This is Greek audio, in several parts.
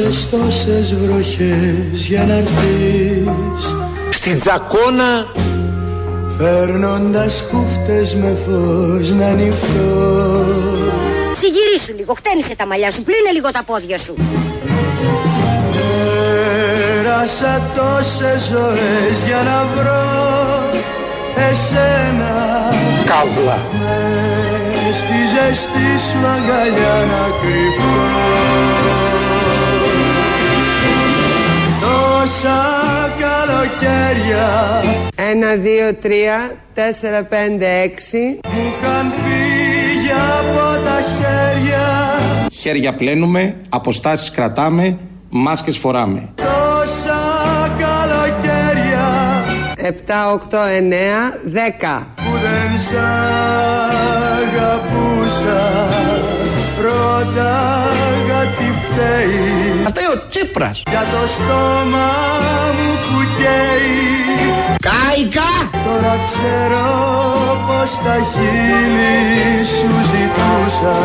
Πέρασες τόσες βροχές για να έρθεις. Στην τζακόνα Φέρνοντας χούφτες με φως να νυχτώ Συγυρίσου λίγο, χτένισε τα μαλλιά σου, πλύνε λίγο τα πόδια σου. Πέρασα τόσες ζωές για να βρω εσένα. Καύλα. Μες στη ζεστή σου αγκαλιά να κρυφώ Τόσα καλοκαίρια Ένα, δύο, τρία, τέσσερα, πέντε, έξι. μου είχαν φύγει από τα χέρια Χέρια πλένουμε, αποστάσεις κρατάμε, μάσκες φοράμε. Τόσα καλοκαίρια Επτά, οκτώ, εννέα, δέκα. που δεν σ' αγαπούσα Ρώταγα τι φταίει Αυτό είναι ο Τσίπρας. Για το στόμα μου που καίει. Κάικα! Τώρα ξέρω πως τα χείλη σου ζητούσα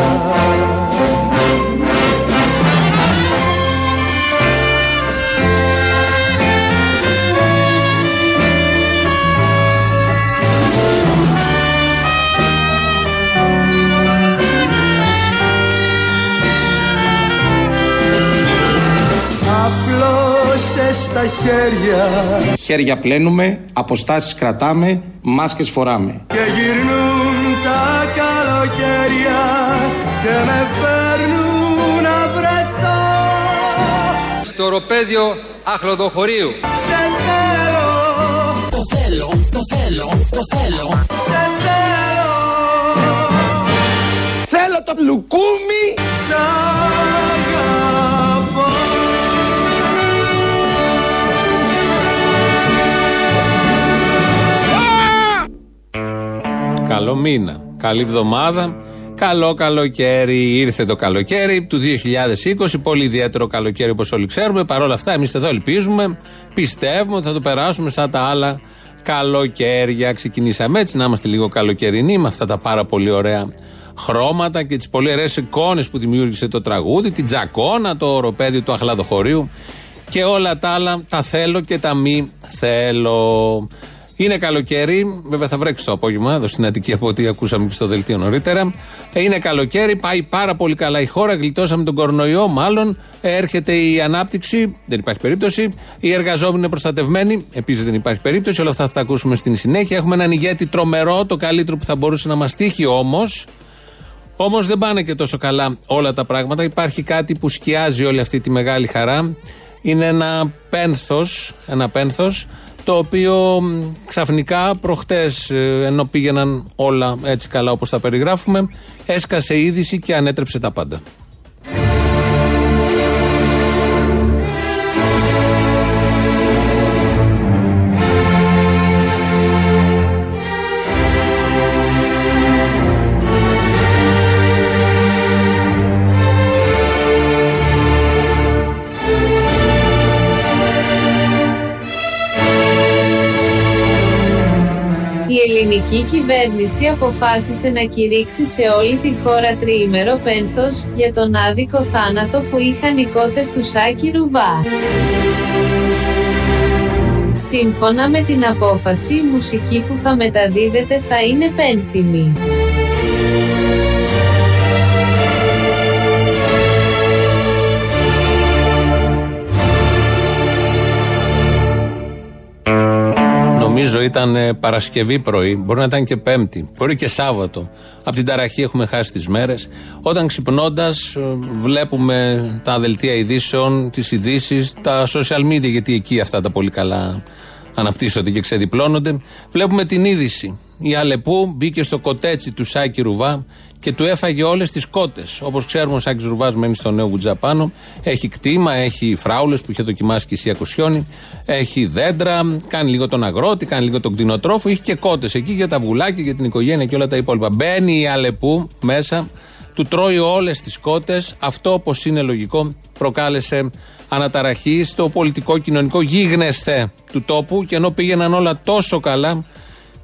Απλώσες τα χέρια. Χέρια πλένουμε, αποστάσεις κρατάμε, μάσκες φοράμε. Και γυρνούν τα καλοκαίρια Και με φέρνουν να βρεθώ στο οροπέδιο Αχλοδοχωρίου. Σε θέλω. Το θέλω, το θέλω, το θέλω. Σε θέλω. Θέλω το λουκούμι Σ' Καλό μήνα. Καλή εβδομάδα. Καλό καλοκαίρι. Ήρθε το καλοκαίρι του 2020. Πολύ ιδιαίτερο καλοκαίρι όπως όλοι ξέρουμε. Παρ' όλα αυτά, εμείς εδώ ελπίζουμε, πιστεύουμε ότι θα το περάσουμε σαν τα άλλα καλοκαίρια. Ξεκινήσαμε έτσι να είμαστε λίγο καλοκαιρινοί με αυτά τα πάρα πολύ ωραία χρώματα και τις πολύ ωραίες εικόνες που δημιούργησε το τραγούδι, την τζακόνα, το οροπέδιο του Αχλαδοχωρίου και όλα τα άλλα τα θέλω και τα μη θέλω. Είναι καλοκαίρι, βέβαια θα βρέξει το απόγευμα εδώ στην Αττική από ό,τι ακούσαμε και στο δελτίο νωρίτερα. Ε, Είναι καλοκαίρι, πάει πάρα πολύ καλά η χώρα, γλιτώσαμε τον κορονοϊό, μάλλον ε, έρχεται η ανάπτυξη, δεν υπάρχει περίπτωση. Οι εργαζόμενοι είναι προστατευμένοι, επίσης δεν υπάρχει περίπτωση. Όλα αυτά θα τα ακούσουμε στην συνέχεια. Έχουμε έναν ηγέτη τρομερό, το καλύτερο που θα μπορούσε να μας τύχει όμως. Όμως δεν πάνε και τόσο καλά όλα τα πράγματα. Υπάρχει κάτι που σκιάζει όλη αυτή τη μεγάλη χαρά. Είναι ένα πένθος, ένα πένθος το οποίο μ, ξαφνικά προχτές ε, ενώ πήγαιναν όλα έτσι καλά όπως τα περιγράφουμε έσκασε η είδηση και ανέτρεψε τα πάντα. Ελληνική κυβέρνηση αποφάσισε να κηρύξει σε όλη τη χώρα τριήμερο πένθος για τον άδικο θάνατο που είχαν οι κότες του Σάκη Ρουβά. Σύμφωνα με την απόφαση, η μουσική που θα μεταδίδεται θα είναι πένθυμη. Νομίζω ήταν ε, Παρασκευή πρωί, μπορεί να ήταν και Πέμπτη, μπορεί και Σάββατο. Από την ταραχή έχουμε χάσει τις μέρες. Όταν ξυπνώντας, βλέπουμε τα δελτία ειδήσεων, τις ειδήσεις, τα social media, γιατί εκεί αυτά τα πολύ καλά αναπτύσσονται και ξεδιπλώνονται. Βλέπουμε την είδηση. Η Αλεπού μπήκε στο κοτέτσι του Σάκη Ρουβά και του έφαγε όλες τις κότες. Όπως ξέρουμε, ο Σάκης Ρουβάς μένει στο νέο Βουτζαπάνο. Έχει κτήμα, έχει φράουλες που είχε δοκιμάσει και η Σία Κοσιόνη. Έχει δέντρα, κάνει λίγο τον αγρότη, κάνει λίγο τον κτηνοτρόφο. Έχει και κότες εκεί για τα βουλάκια, για την οικογένεια και όλα τα υπόλοιπα. Μπαίνει η Αλεπού μέσα, του τρώει όλες τις κότες. Αυτό, όπως είναι λογικό, προκάλεσε αναταραχή στο πολιτικό κοινωνικό γίγνεσθε του τόπου και ενώ πήγαιναν όλα τόσο καλά,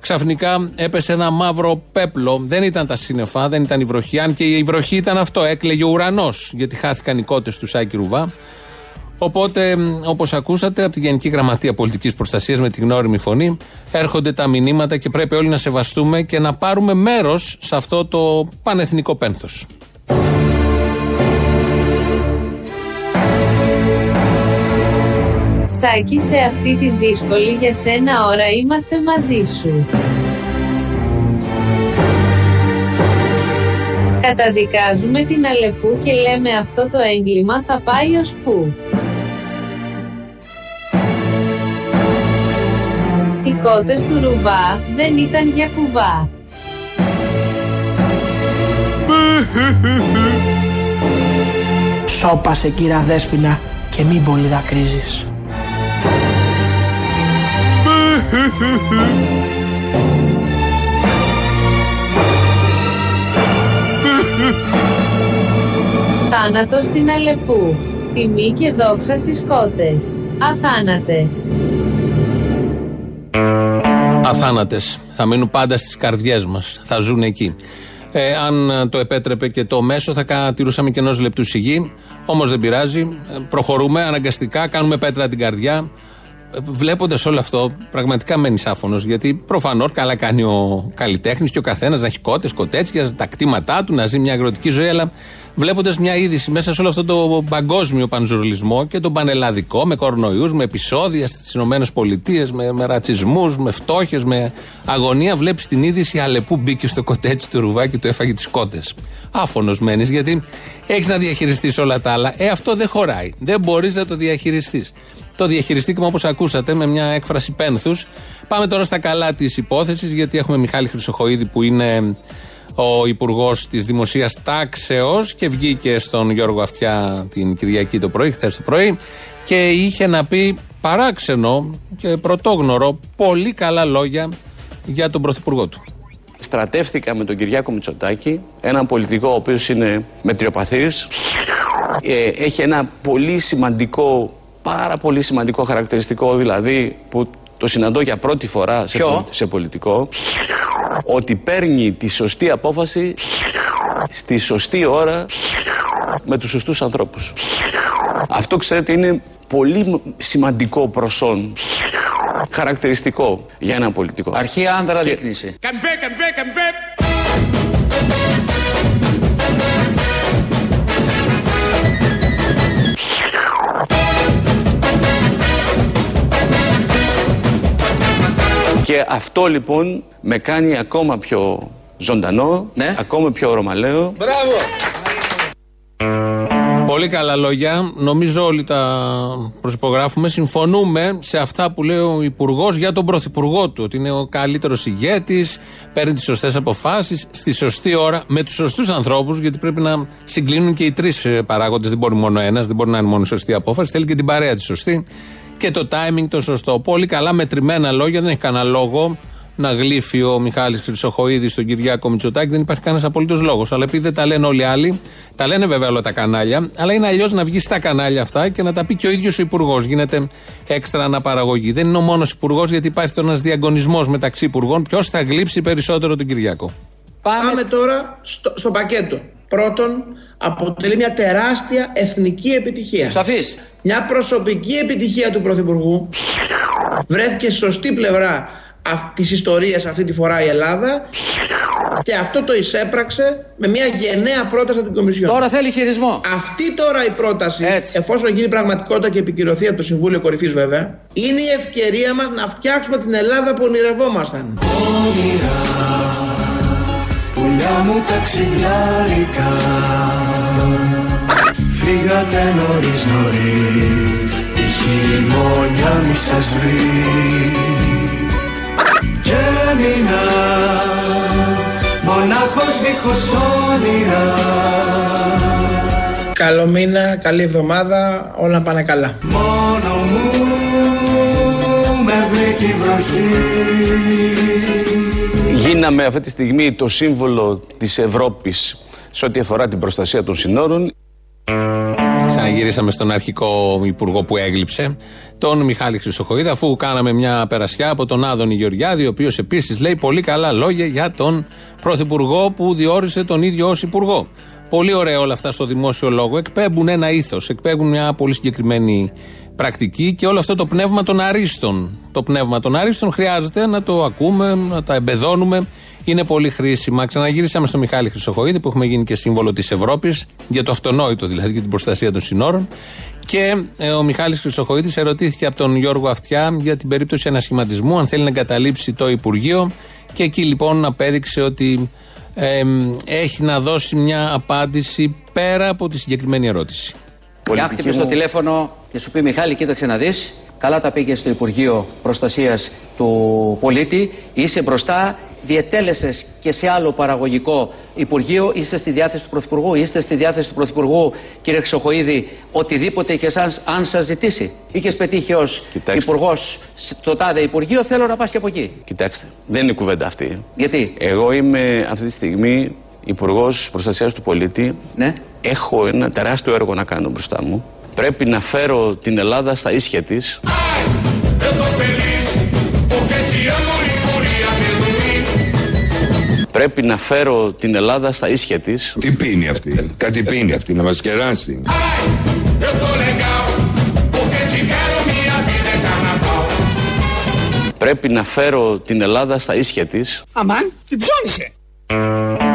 ξαφνικά έπεσε ένα μαύρο πέπλο. Δεν ήταν τα σύννεφα, δεν ήταν η βροχή. Αν και η βροχή ήταν αυτό, έκλαιγε ο ουρανός, γιατί χάθηκαν οι κότες του Σάκη Ρουβά. Οπότε, όπως ακούσατε, από τη Γενική Γραμματεία Πολιτικής Προστασίας με την γνώριμη φωνή έρχονται τα μηνύματα και πρέπει όλοι να σεβαστούμε και να πάρουμε μέρος σε αυτό το πανεθνικό πένθος. Σάκη σε αυτή τη δύσκολη για σένα ώρα είμαστε μαζί σου. Καταδικάζουμε την Αλεπού και λέμε αυτό το έγκλημα θα πάει ως πού. Οι κότες του Ρουβά δεν ήταν για κουβά. Σώπασε κύρα Δέσποινα και μην πολύ δακρύζεις. Θάνατο στην Αλεπού. Τιμή και δόξα στις κότες. Αθάνατες. Αθάνατες. Θα μείνουν πάντα στις καρδιές μας. Θα ζουν εκεί. Ε, αν το επέτρεπε και το μέσο, θα κατηρούσαμε και ενός λεπτού σιγή. Όμως δεν πειράζει. Ε, Προχωρούμε αναγκαστικά, κάνουμε πέτρα την καρδιά. Βλέποντας όλο αυτό, πραγματικά μένει άφωνος. Γιατί προφανώς καλά κάνει ο καλλιτέχνης και ο καθένας να έχει κότες, κοτέτσια, τα κτήματά του, να ζει μια αγροτική ζωή. Αλλά βλέποντας μια είδηση μέσα σε όλο αυτό το παγκόσμιο πανζουρλισμό και τον πανελλαδικό, με κορονοϊούς, με επεισόδια στις ΗΠΑ, με, με ρατσισμούς, με φτώχε, με αγωνία, βλέπεις την είδηση Αλεπού μπήκε στο κοτέτσι του ρουβάκι του έφαγε τις κότες. Άφωνος μένεις γιατί έχεις να διαχειριστείς όλα τα άλλα. Ε, αυτό δεν χωράει. Δεν μπορείς να το διαχειριστείς. Το διαχειριστήκαμε όπως ακούσατε με μια έκφραση πένθους. Πάμε τώρα στα καλά της υπόθεσης, γιατί έχουμε Μιχάλη Χρυσοχοίδη που είναι ο Υπουργός της Δημοσίας Τάξεως και βγήκε στον Γιώργο Αυτιά την Κυριακή το πρωί, χθες το πρωί, και είχε να πει παράξενο και πρωτόγνωρο πολύ καλά λόγια για τον Πρωθυπουργό του. Στρατεύτηκα με τον Κυριάκο Μητσοτάκη, έναν πολιτικό ο οποίος είναι μετριοπαθής, ε, έχει ένα πολύ σημαντικό, πάρα πολύ σημαντικό χαρακτηριστικό δηλαδή που το συναντώ για πρώτη φορά σε, πολι- σε πολιτικό, ότι παίρνει τη σωστή απόφαση στη σωστή ώρα με τους σωστούς ανθρώπους. Αυτό ξέρετε είναι πολύ σημαντικό προσόν, χαρακτηριστικό για έναν πολιτικό. Αρχή άνδρα δείκνυση. Και αυτό λοιπόν με κάνει ακόμα πιο ζωντανό, Ναι. ακόμα πιο ρωμαλαίο. Πολύ καλά λόγια. Νομίζω όλοι τα προσυπογράφουμε. Συμφωνούμε σε αυτά που λέει ο Υπουργός για τον Πρωθυπουργό του. Ότι είναι ο καλύτερος ηγέτης, παίρνει τις σωστές αποφάσεις, στη σωστή ώρα, με τους σωστούς ανθρώπους. Γιατί πρέπει να συγκλίνουν και οι τρεις παράγοντες. Δεν μπορεί μόνο ένας, δεν μπορεί να είναι μόνο η σωστή απόφαση. Θέλει και την παρέα τη σωστή και το timing το σωστό. Πολύ καλά μετρημένα λόγια, δεν έχει κανένα λόγο να γλύφει ο Μιχάλης Χρυσοχοίδης στον Κυριάκο Μητσοτάκη. Δεν υπάρχει κανένας απολύτως λόγος. Αλλά επειδή δεν τα λένε όλοι οι άλλοι, τα λένε βέβαια όλα τα κανάλια, αλλά είναι αλλιώς να βγει στα κανάλια αυτά και να τα πει και ο ίδιος ο Υπουργός. Γίνεται έξτρα αναπαραγωγή. Δεν είναι ο μόνος Υπουργός, γιατί υπάρχει τώρα ένας διαγωνισμός μεταξύ Υπουργών. Ποιος θα γλύψει περισσότερο τον Κυριάκο; Πάμε τώρα στο, στο πακέτο. Πρώτον, αποτελεί μια τεράστια εθνική επιτυχία. Σαφής. Μια προσωπική επιτυχία του Πρωθυπουργού. Βρέθηκε στη σωστή πλευρά αυ- της ιστορίας αυτή τη φορά η Ελλάδα και αυτό το εισέπραξε με μια γενναία πρόταση από την Κομισιόν. Τώρα θέλει χειρισμό. Αυτή τώρα η πρόταση, Έτσι. εφόσον γίνει πραγματικότητα και επικυρωθεί από το Συμβούλιο Κορυφής βέβαια, είναι η ευκαιρία μας να φτιάξουμε την Ελλάδα που ονειρευόμασταν. Πουλιά μου ταξιδιάρικα Φύγατε νωρίς νωρίς. Η χειμώνια μη σας βρει. Και μείνα Μονάχος δίχως όνειρα. Καλό μήνα, καλή εβδομάδα, όλα πάνε καλά. Μόνο μου με βρήκε η βροχή Γίναμε αυτή τη στιγμή το σύμβολο της Ευρώπης σε ό,τι αφορά την προστασία των συνόρων. Ξαναγυρίσαμε στον αρχικό υπουργό που έγλειψε, τον Μιχάλη Χρυσοχοίδη, αφού κάναμε μια περασιά από τον Άδωνη Γεωργιάδη, ο οποίος επίσης λέει πολύ καλά λόγια για τον πρωθυπουργό που διόρισε τον ίδιο ως υπουργό. Πολύ ωραία όλα αυτά στο δημόσιο λόγο. Εκπέμπουν ένα ήθος, εκπέμπουν μια πολύ συγκεκριμένη πρακτική και όλο αυτό το πνεύμα των αρίστων. Το πνεύμα των αρίστων χρειάζεται να το ακούμε, να τα εμπεδώνουμε. Είναι πολύ χρήσιμα. Ξαναγυρίσαμε στο Μιχάλη Χρυσοχοίδη που έχουμε γίνει και σύμβολο της Ευρώπης, για το αυτονόητο δηλαδή, για την προστασία των συνόρων. Και ε, ο Μιχάλης Χρυσοχοίδης ερωτήθηκε από τον Γιώργο Αυτιά για την περίπτωση ανασχηματισμού, αν θέλει να εγκαταλείψει το Υπουργείο. Και εκεί λοιπόν απέδειξε ότι ε, έχει να δώσει μια απάντηση πέρα από τη συγκεκριμένη ερώτηση. Και αν χτυπήσει το τηλέφωνο και σου πει Μιχάλη, κοίταξε να δεις. Καλά τα πήγες στο Υπουργείο Προστασίας του Πολίτη. Είσαι μπροστά. Διετέλεσε και σε άλλο παραγωγικό Υπουργείο. Είσαι στη διάθεση του Πρωθυπουργού. Είστε στη διάθεση του Πρωθυπουργού, κύριε Ξοχοίδη, οτιδήποτε και εσάς, αν σας ζητήσει. Είχες πετύχει ως Υπουργός στο τάδε Υπουργείο, θέλω να πας και από εκεί. Κοιτάξτε, δεν είναι κουβέντα αυτή. Γιατί; Εγώ είμαι αυτή τη στιγμή Υπουργός Προστασίας του Πολίτη. Ναι. Έχω ένα τεράστιο έργο να κάνω μπροστά μου. Πρέπει να φέρω την Ελλάδα στα ίσια της. Πρέπει να φέρω την Ελλάδα στα ίσια της. Τι πίνει αυτή, κάτι πίνει αυτή, να μας κεράσει. Πρέπει να φέρω την Ελλάδα στα ίσια της. Αμάν, την ψώνισε.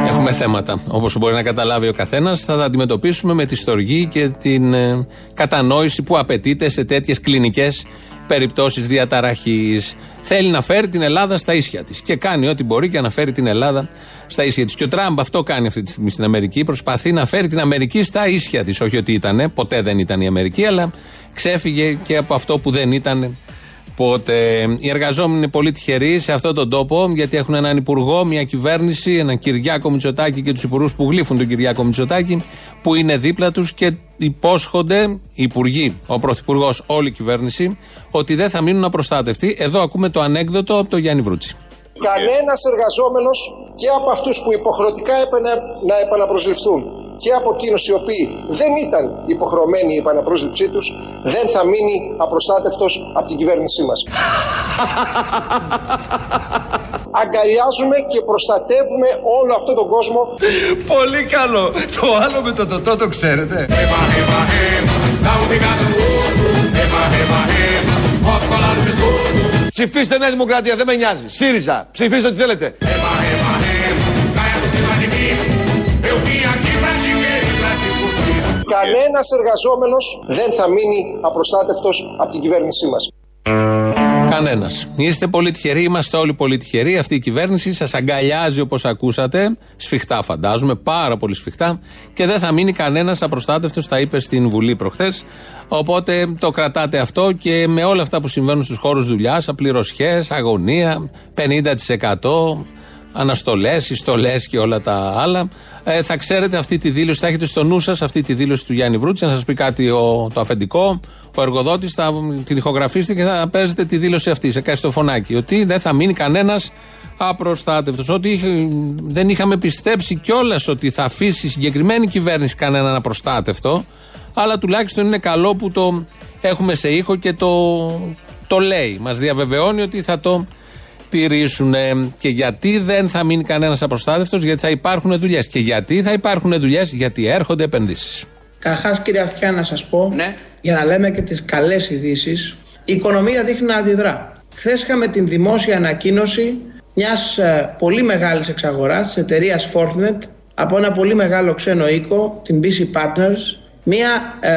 Έχουμε θέματα. Όπως μπορεί να καταλάβει ο καθένας, θα τα αντιμετωπίσουμε με τη στοργή και την ε, κατανόηση που απαιτείται σε τέτοιες κλινικές περιπτώσεις διαταραχής. Θέλει να φέρει την Ελλάδα στα ίσια της. Και κάνει ό,τι μπορεί για να φέρει την Ελλάδα στα ίσια της. Και ο Τραμπ αυτό κάνει αυτή τη στιγμή στην Αμερική. Προσπαθεί να φέρει την Αμερική στα ίσια της. Όχι ότι ήταν, ποτέ δεν ήταν η Αμερική, αλλά ξέφυγε και από αυτό που δεν ήταν Οπότε οι εργαζόμενοι είναι πολύ τυχεροί σε αυτόν τον τόπο γιατί έχουν έναν υπουργό, μια κυβέρνηση, έναν Κυριάκο Μητσοτάκη και τους υπουργούς που γλύφουν τον Κυριάκο Μητσοτάκη που είναι δίπλα τους και υπόσχονται οι υπουργοί, ο πρωθυπουργός, όλη η κυβέρνηση ότι δεν θα μείνουν απροστάτευτοι. Εδώ ακούμε το ανέκδοτο από τον Γιάννη Βρούτσι. Κανένας εργαζόμενος και από αυτούς που υποχρεωτικά έπαιρνε να επαναπροσληφθούν και από εκείνους οι οποίοι δεν ήταν υποχρεωμένοι η επαναπρόσληψή τους, δεν θα μείνει απροστάτευτος από την κυβέρνησή μας. Αγκαλιάζουμε και προστατεύουμε όλο αυτόν τον κόσμο. Πολύ καλό. Το άλλο με το τοτό το ξέρετε. Ψηφίστε Νέα Δημοκρατία, δεν με νοιάζει. ΣΥΡΙΖΑ, ψηφίστε ό,τι θέλετε. Κανένας εργαζόμενος δεν θα μείνει απροστάτευτος από την κυβέρνησή μας. Κανένας. Είστε πολύ τυχεροί, είμαστε όλοι πολύ τυχεροί. Αυτή η κυβέρνηση σας αγκαλιάζει όπως ακούσατε. Σφιχτά, φαντάζομαι, πάρα πολύ σφιχτά. Και δεν θα μείνει κανένας απροστάτευτος, τα είπε στην Βουλή προχθές. Οπότε το κρατάτε αυτό και με όλα αυτά που συμβαίνουν στους χώρους δουλειάς, απληρωσιέ, αγωνία, 50%. Αναστολές, ιστολές και όλα τα άλλα. Ε, θα ξέρετε αυτή τη δήλωση, θα έχετε στο νου σας αυτή τη δήλωση του Γιάννη Βρούτση. Να σας πει κάτι ο, το αφεντικό, ο εργοδότης θα την ηχογραφήσετε και θα παίζετε τη δήλωση αυτή σε κάτι στο φωνάκι. Ότι δεν θα μείνει κανένας απροστάτευτος. Ότι είχε, δεν είχαμε πιστέψει κιόλας ότι θα αφήσει η συγκεκριμένη κυβέρνηση κανέναν απροστάτευτο. Αλλά τουλάχιστον είναι καλό που το έχουμε σε ήχο και το, το λέει. Μας διαβεβαιώνει ότι θα το τηρήσουν. Και γιατί δεν θα μείνει κανένας απροστάτευτος, γιατί θα υπάρχουν δουλειές. Και γιατί θα υπάρχουν δουλειές, γιατί έρχονται επενδύσεις. Καταρχά, κύριε Αυτιά, να σας πω, Ναι. για να λέμε και τις καλές ειδήσεις, η οικονομία δείχνει να αντιδρά. Χθες είχαμε την δημόσια ανακοίνωση μιας πολύ μεγάλης εξαγοράς της εταιρείας Fortinet από ένα πολύ μεγάλο ξένο οίκο, την BC Partners, μια ε,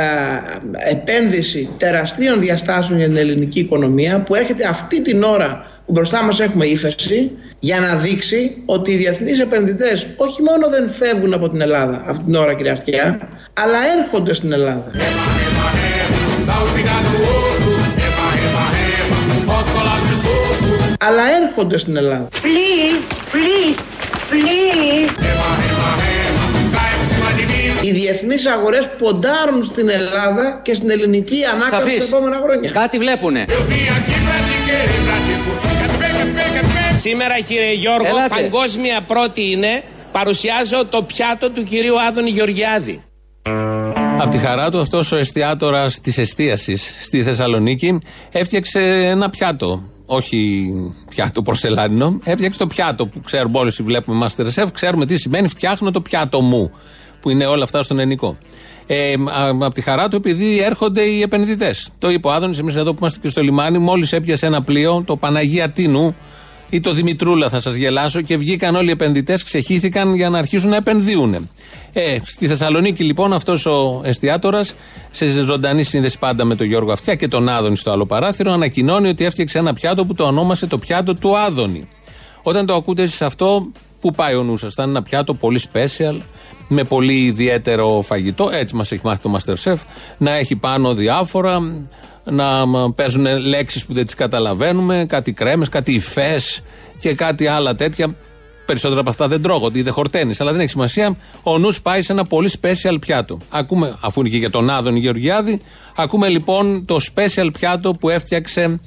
επένδυση τεραστίων διαστάσεων για την ελληνική οικονομία που έρχεται αυτή την ώρα που μπροστά μας έχουμε ύφεση για να δείξει ότι οι διεθνείς επενδυτές όχι μόνο δεν φεύγουν από την Ελλάδα αυτή την ώρα κύριε Αυτιά αλλά έρχονται στην Ελλάδα. Αλλά έρχονται στην Ελλάδα. Please, please, please. Οι διεθνείς αγορές ποντάρουν στην Ελλάδα και στην ελληνική ανάκαμψη τα Σαφής. επόμενα χρόνια. Κάτι βλέπουνε. Σήμερα κύριε Γιώργο, Ελάτε. παγκόσμια πρώτη είναι, παρουσιάζω το πιάτο του κυρίου Άδωνη Γεωργιάδη. Από τη χαρά του, αυτός ο εστιατόρα της εστίασης στη Θεσσαλονίκη έφτιαξε ένα πιάτο. Όχι πιάτο πορσελάνινο, έφτιαξε το πιάτο που ξέρουμε όλοι όσοι βλέπουμε Masterchef. Ξέρουμε τι σημαίνει φτιάχνω το πιάτο μου. που είναι όλα αυτά στον ελληνικό. Ε, από τη χαρά του, επειδή έρχονται οι επενδυτές. Το είπε ο Άδωνης, εμείς εδώ που είμαστε και στο λιμάνι, μόλις έπιασε ένα πλοίο, το Παναγία Τίνου ή το Δημητρούλα, θα σας γελάσω, και βγήκαν όλοι οι επενδυτές, ξεχύθηκαν για να αρχίσουν να επενδύουν. Ε, στη Θεσσαλονίκη λοιπόν αυτός ο εστιατόρα, σε ζωντανή σύνδεση πάντα με τον Γιώργο Αυτιά και τον Άδωνη στο άλλο παράθυρο, ανακοινώνει ότι έφτιαξε ένα πιάτο που το ονόμασε το πιάτο του Άδωνη. Όταν το ακούτε εσείς αυτό, πού πάει ο νους σας, θα είναι ένα πιάτο πολύ special, με πολύ ιδιαίτερο φαγητό, έτσι μας έχει μάθει το Masterchef, να έχει πάνω διάφορα, να μ, παίζουν λέξεις που δεν τις καταλαβαίνουμε, κάτι κρέμες, κάτι υφές και κάτι άλλα τέτοια. Περισσότερα από αυτά δεν τρώγονται ή δεν χορταίνεις, αλλά δεν έχει σημασία. Ο νους πάει σε ένα πολύ special πιάτο. Ακούμε, αφού είναι και για τον Άδωνη Γεωργιάδη, ακούμε λοιπόν το special πιάτο που έφτιαξε,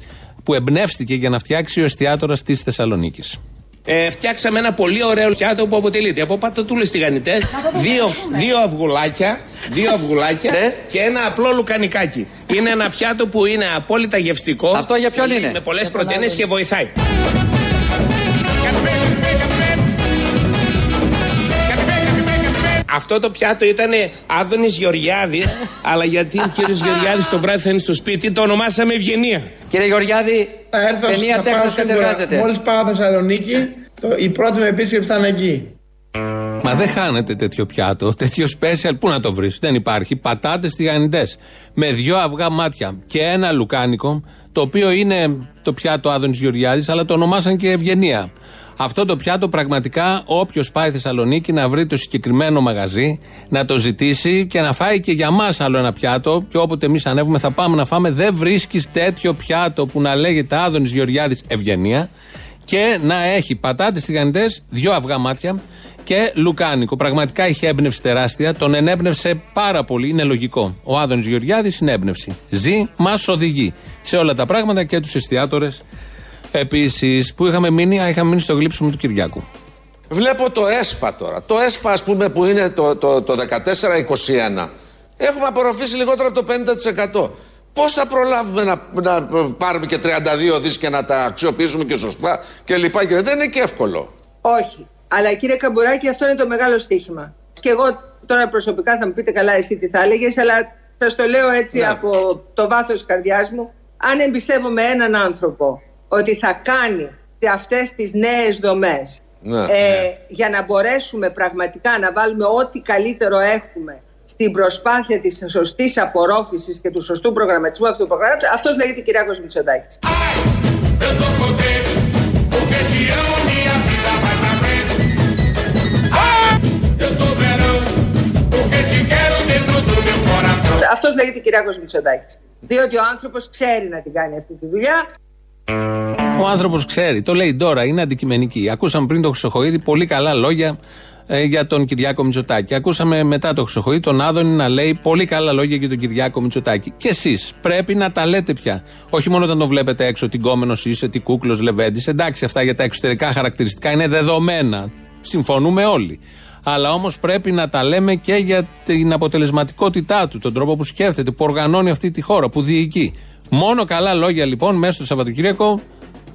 που εμπνεύστηκε για να φτιάξει ο εστιατόρα της Θεσσαλονίκης. Ε, φτιάξαμε ένα πολύ ωραίο πιάτο που αποτελείται από πατατούλες τηγανιτές, δύο, δύο αυγουλάκια, δύο αυγουλάκια και ένα απλό λουκανικάκι. Είναι ένα πιάτο που είναι απόλυτα γευστικό. Αυτό για ποιον πολύ- είναι; Με πολλές πρωτεΐνες και βοηθάει. Αυτό το πιάτο ήταν Άδωνης Γεωργιάδης, αλλά γιατί ο κύριος Γεωργιάδης το βράδυ θα είναι στο σπίτι, το ονομάσαμε Ευγενία. Κύριε Γεωργιάδη, Θα έρθω ταινία θα πάω τέχνης σίγουρα. κατεργάζεται. Μόλις πάω Θεσσαλονίκη, το, η πρώτη μου επίσκεψη θα είναι εκεί. Μα δεν χάνεται τέτοιο πιάτο, τέτοιο special. Πού να το βρεις, δεν υπάρχει. Πατάτες τηγανιτές. Με δυο αυγά μάτια και ένα λουκάνικο, το οποίο είναι το πιάτο Άδωνης Γεωργιάδης, αλλά το ονομάσαν και Ευγενία. Αυτό το πιάτο πραγματικά όποιος πάει Θεσσαλονίκη να βρει το συγκεκριμένο μαγαζί, να το ζητήσει και να φάει και για μας άλλο ένα πιάτο. Και όποτε εμείς ανέβουμε θα πάμε να φάμε, δεν βρίσκεις τέτοιο πιάτο που να λέγεται Άδωνης Γεωργιάδης Ευγενία και να έχει πατάτες τηγανιτές, δυο αυγά μάτια και λουκάνικο. Πραγματικά είχε έμπνευση τεράστια. Τον ενέπνευσε πάρα πολύ. Είναι λογικό. Ο Άδωνης Γεωργιάδης είναι έμπνευση. Ζει, μας οδηγεί σε όλα τα πράγματα και τους εστιατόρες επίσης. Που είχαμε μείνει, α, είχαμε μείνει στο γλύψιμο του Κυριάκου. Βλέπω το ΕΣΠΑ τώρα. Το ΕΣΠΑ, ας πούμε, που είναι το, το, το 14-21, έχουμε απορροφήσει λιγότερο από το 50%. Πώς θα προλάβουμε να, να πάρουμε και 32 δις και να τα αξιοποιήσουμε και σωστά και λοιπά και δεν είναι και εύκολο. Όχι. Αλλά κύριε Καμπουράκη, αυτό είναι το μεγάλο στοίχημα. Και εγώ τώρα προσωπικά θα μου πείτε καλά εσύ τι θα έλεγες, αλλά θα το λέω έτσι Ναι. από το βάθος της καρδιάς μου. Αν εμπιστεύομαι έναν άνθρωπο ότι θα κάνει αυτές τις νέες δομές Ναι, ε, για να μπορέσουμε πραγματικά να βάλουμε ό,τι καλύτερο έχουμε στην προσπάθεια της σωστής απορρόφησης και του σωστού προγραμματισμού αυτού του προγράμματος, αυτός λέγεται Κυριάκος Μητσοτάκης. Αυτός λέγεται Κυριάκος Μητσοτάκης. Διότι ο άνθρωπος ξέρει να την κάνει αυτή τη δουλειά Ο άνθρωπος ξέρει, το λέει τώρα, είναι αντικειμενική. Ακούσαμε πριν τον Χρυσοχοίδη πολύ καλά λόγια ε, για τον Κυριάκο Μητσοτάκη. Ακούσαμε μετά τον Χρυσοχοίδη τον Άδωνη να λέει πολύ καλά λόγια για τον Κυριάκο Μητσοτάκη. Και εσείς πρέπει να τα λέτε πια. Όχι μόνο όταν το βλέπετε έξω, τι κόμενο είσαι, τι κούκλος λεβέντης. Εντάξει, αυτά για τα εξωτερικά χαρακτηριστικά είναι δεδομένα. Συμφωνούμε όλοι. Αλλά όμως πρέπει να τα λέμε και για την αποτελεσματικότητά του, τον τρόπο που σκέφτεται, που οργανώνει αυτή τη χώρα, που διοικεί. Μόνο καλά λόγια λοιπόν μέσα στο Σαββατοκύριακο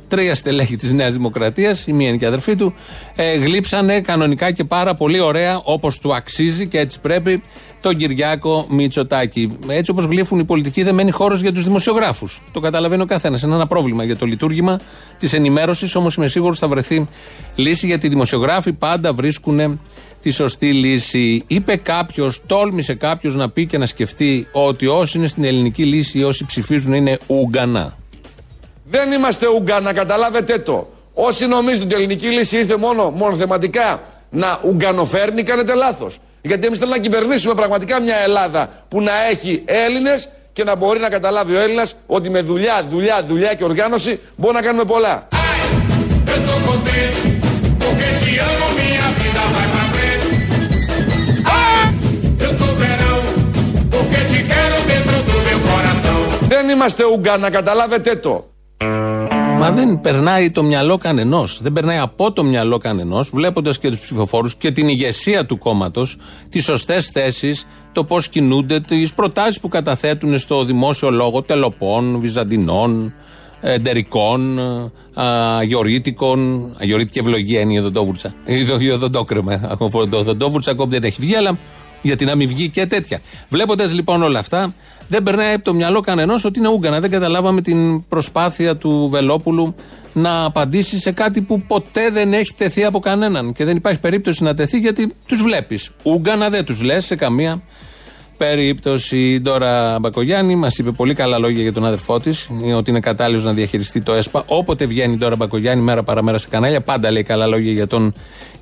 τρία στελέχη της Νέας Δημοκρατίας, η μία είναι και η αδερφή του, ε, γλύψανε κανονικά και πάρα πολύ ωραία, όπως του αξίζει και έτσι πρέπει, τον Κυριάκο Μητσοτάκη. Έτσι όπως γλύφουν οι πολιτικοί, δεν μένει χώρος για τους δημοσιογράφους. Το καταλαβαίνει ο καθένας. Είναι ένα πρόβλημα για το λειτουργήμα της ενημέρωσης, όμως είμαι σίγουρος θα βρεθεί λύση γιατί οι δημοσιογράφοι πάντα βρίσκουν τη σωστή λύση. Είπε κάποιος, τόλμησε κάποιος να πει και να σκεφτεί ότι όσοι είναι στην ελληνική λύση ή όσοι ψηφίζουν είναι Ούγκανα. Δεν είμαστε Ουγγάνα, καταλάβετε το. Όσοι νομίζουν ότι η ελληνική λύση ήρθε μόνο μονοθεματικά να ουγγανοφέρνει, κάνετε λάθος. Γιατί εμείς θέλουμε να κυβερνήσουμε πραγματικά μια Ελλάδα που να έχει Έλληνες και να μπορεί να καταλάβει ο Έλληνας ότι με δουλειά, δουλειά, δουλειά και οργάνωση μπορούμε να κάνουμε πολλά. Δεν είμαστε Ουγγάνα, καταλάβετε το. Μα δεν περνάει το μυαλό κανενός. Δεν περνάει από το μυαλό κανενός, βλέποντας και τους ψηφοφόρους και την ηγεσία του κόμματος, τις σωστές θέσεις, το πώς κινούνται, τις προτάσεις που καταθέτουν στο δημόσιο λόγο τελοπών, βυζαντινών, εντερικών, αγιορείτικων. Αγιορείτικη ευλογία είναι η οδοντόβουρτσα. Η οδο- η οδοντόκρεμα. Ακόμα το οδοντόβουρτσα ακόμη δεν έχει βγει, αλλά Γιατί να μην βγει και τέτοια. Βλέποντας λοιπόν όλα αυτά, δεν περνάει από το μυαλό κανενό ότι είναι Ούγκανα. Δεν καταλάβαμε την προσπάθεια του Βελόπουλου να απαντήσει σε κάτι που ποτέ δεν έχει τεθεί από κανέναν. Και δεν υπάρχει περίπτωση να τεθεί γιατί τους βλέπεις. Ούγκανα δεν τους λες σε καμία περίπτωση. Η Ντόρα Μπακογιάννη μας είπε πολύ καλά λόγια για τον αδερφό της, ότι είναι κατάλληλος να διαχειριστεί το ΕΣΠΑ. Όποτε βγαίνει η Ντόρα Μπακογιάννη, μέρα παραμέρα σε κανάλια, πάντα λέει καλά λόγια για τον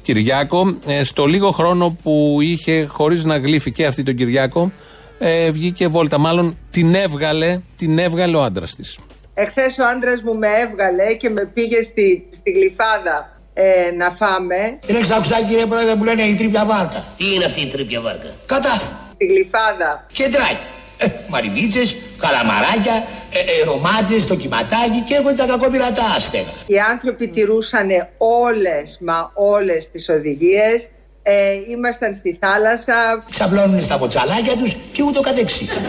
Κυριάκο. Ε, στο λίγο χρόνο που είχε, χωρίς να γλύφει και αυτή τον Κυριάκο, ε, βγήκε βόλτα. Μάλλον την έβγαλε, την έβγαλε ο άντρας της. Εχθές ο άντρας μου με έβγαλε και με πήγε στη, στη γλυφάδα ε, να φάμε. Δεν έχεις ακουστά κύριε Πρόεδρε που λένε η τρίπια βάρκα. Τι είναι αυτή η τρίπια βάρκα; Κατάσταση. Στη γλυφάδα. Κεντράκι. Ε, μαριβίτσες, καλαμαράκια, ε, ε, ρομάτζες, το κυματάκι και έρχονται τα κακόπειρατά άστεγα. Οι άνθρωποι τηρούσαν όλες, μα όλες τις οδηγίες. Ε, ήμασταν στη θάλασσα. Ξαπλώνουν στα ποτσαλάκια τους και ούτω καθεξής. Α,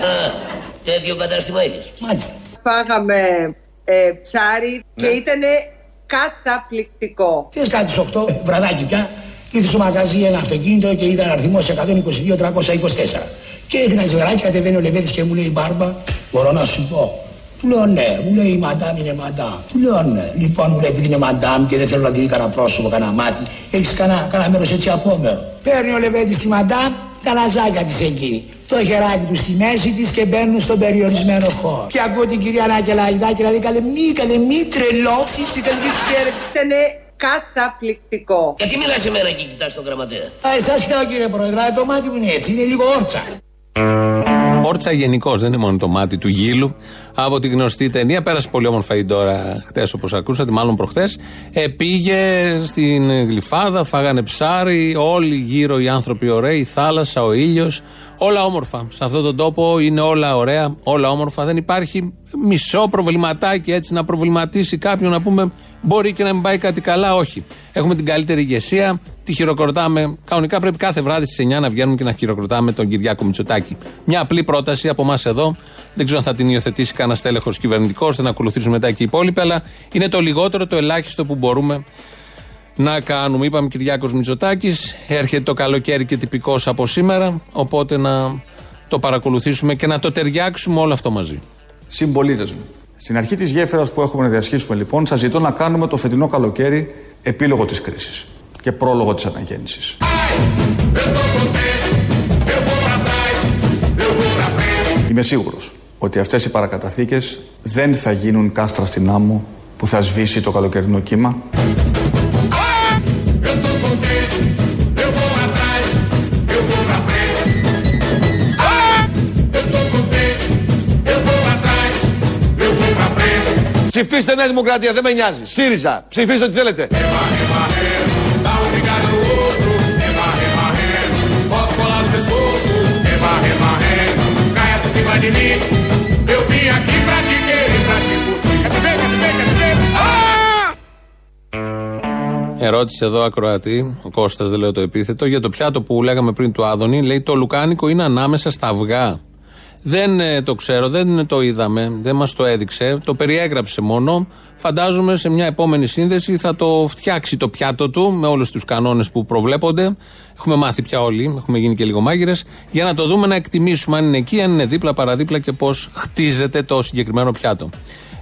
τέτοιο κατάστημα έχεις. Μάλιστα. Φάγαμε ε, ψάρι και ήταν καταπληκτικό. Θες κάτι στις 8, βραδάκι πια, ήρθε στο μαγαζί ένα αυτοκίνητο και ήταν αριθμός 122-324. Και έρχεται ένα ζευγαράκι, κατεβαίνει ο Λεβέντης και μου λέει Μπάρμπα, μπορώ να σου πω. Του λέω ναι, μου λέει η μαντάμ είναι μαντάμ. Του λέω ναι. Λοιπόν μου λέει επειδή είναι μαντάμ και δεν θέλω να τη δει κανένα πρόσωπο, κανένα μάτι, έχεις κανένα, κανένα μέρος έτσι απόμερο. Παίρνει ο Λεβέντης τη μαντάμ, τα λαζάκια της εκείνη. Το χεράκι τους στη μέση της και μπαίνουν στον περιορισμένο χώρο. Και ακούω την κυρία Νάκελα Αϊδάκη να λέει καλέ μη, καλέ μη τρελώσεις και καλή Ήταν καταπληκτικό. Γιατί μιλάς εμένα και κοιτάς τον γραμματέα; Α, εσάς φταίω κύριε Πρόεδρε, το μάτι μου είναι έτσι, είναι λίγο όρτσα. Όρτσα γενικώς, δεν είναι μόνο το μάτι του γύλου. Από τη γνωστή ταινία, πέρασε πολύ όμορφα η τώρα χτες όπως ακούσατε, μάλλον προχθές. Ε, πήγε στην γλυφάδα, φάγανε ψάρι, όλοι γύρω οι άνθρωποι ωραίοι, η θάλασσα, ο ήλιος. Όλα όμορφα. Σε αυτόν τον τόπο είναι όλα ωραία, όλα όμορφα. Δεν υπάρχει μισό προβληματάκι έτσι να προβληματίσει κάποιον να πούμε μπορεί και να μην πάει κάτι καλά. Όχι. Έχουμε την καλύτερη ηγεσία, τη χειροκροτάμε. Κανονικά πρέπει κάθε βράδυ στις 9 να βγαίνουμε και να χειροκροτάμε τον Κυριάκο Μητσοτάκη. Μια απλή πρόταση από εμάς εδώ. Δεν ξέρω αν θα την υιοθετήσει κανένα τέλεχο κυβερνητικός, ώστε να ακολουθήσουν μετά και οι υπόλοιποι, αλλά είναι το λιγότερο, το ελάχιστο που μπορούμε να κάνουμε. Είπαμε Κυριάκος Μητσοτάκης, έρχεται το καλοκαίρι και τυπικός από σήμερα, οπότε να το παρακολουθήσουμε και να το ταιριάξουμε όλο αυτό μαζί. Συμπολίτες μου. Στην αρχή της γέφυρας που έχουμε να διασχίσουμε, λοιπόν, σας ζητώ να κάνουμε το φετινό καλοκαίρι επίλογο της κρίσης και πρόλογο της αναγέννησης. Είμαι σίγουρος ότι αυτές οι παρακαταθήκες δεν θα γίνουν κάστρα στην άμμο που θα σβήσει το καλοκαιρινό κύμα. Ψηφίστε Νέα Δημοκρατία, δεν με νοιάζει. ΣΥΡΙΖΑ, ψηφίστε ό,τι θέλετε. Ερώτησε εδώ ακροατή, ο Κώστας δεν λέω το επίθετο, για το πιάτο που λέγαμε πριν του Άδωνη. Λέει το λουκάνικο είναι ανάμεσα στα αυγά. Δεν ε, το ξέρω, δεν το είδαμε, δεν μας το έδειξε. Το περιέγραψε μόνο. Φαντάζομαι σε μια επόμενη σύνδεση θα το φτιάξει το πιάτο του με όλους τους κανόνες που προβλέπονται. Έχουμε μάθει πια όλοι, έχουμε γίνει και λίγο μάγειρες, για να το δούμε να εκτιμήσουμε αν είναι εκεί, αν είναι δίπλα, παραδίπλα και πώς χτίζεται το συγκεκριμένο πιάτο.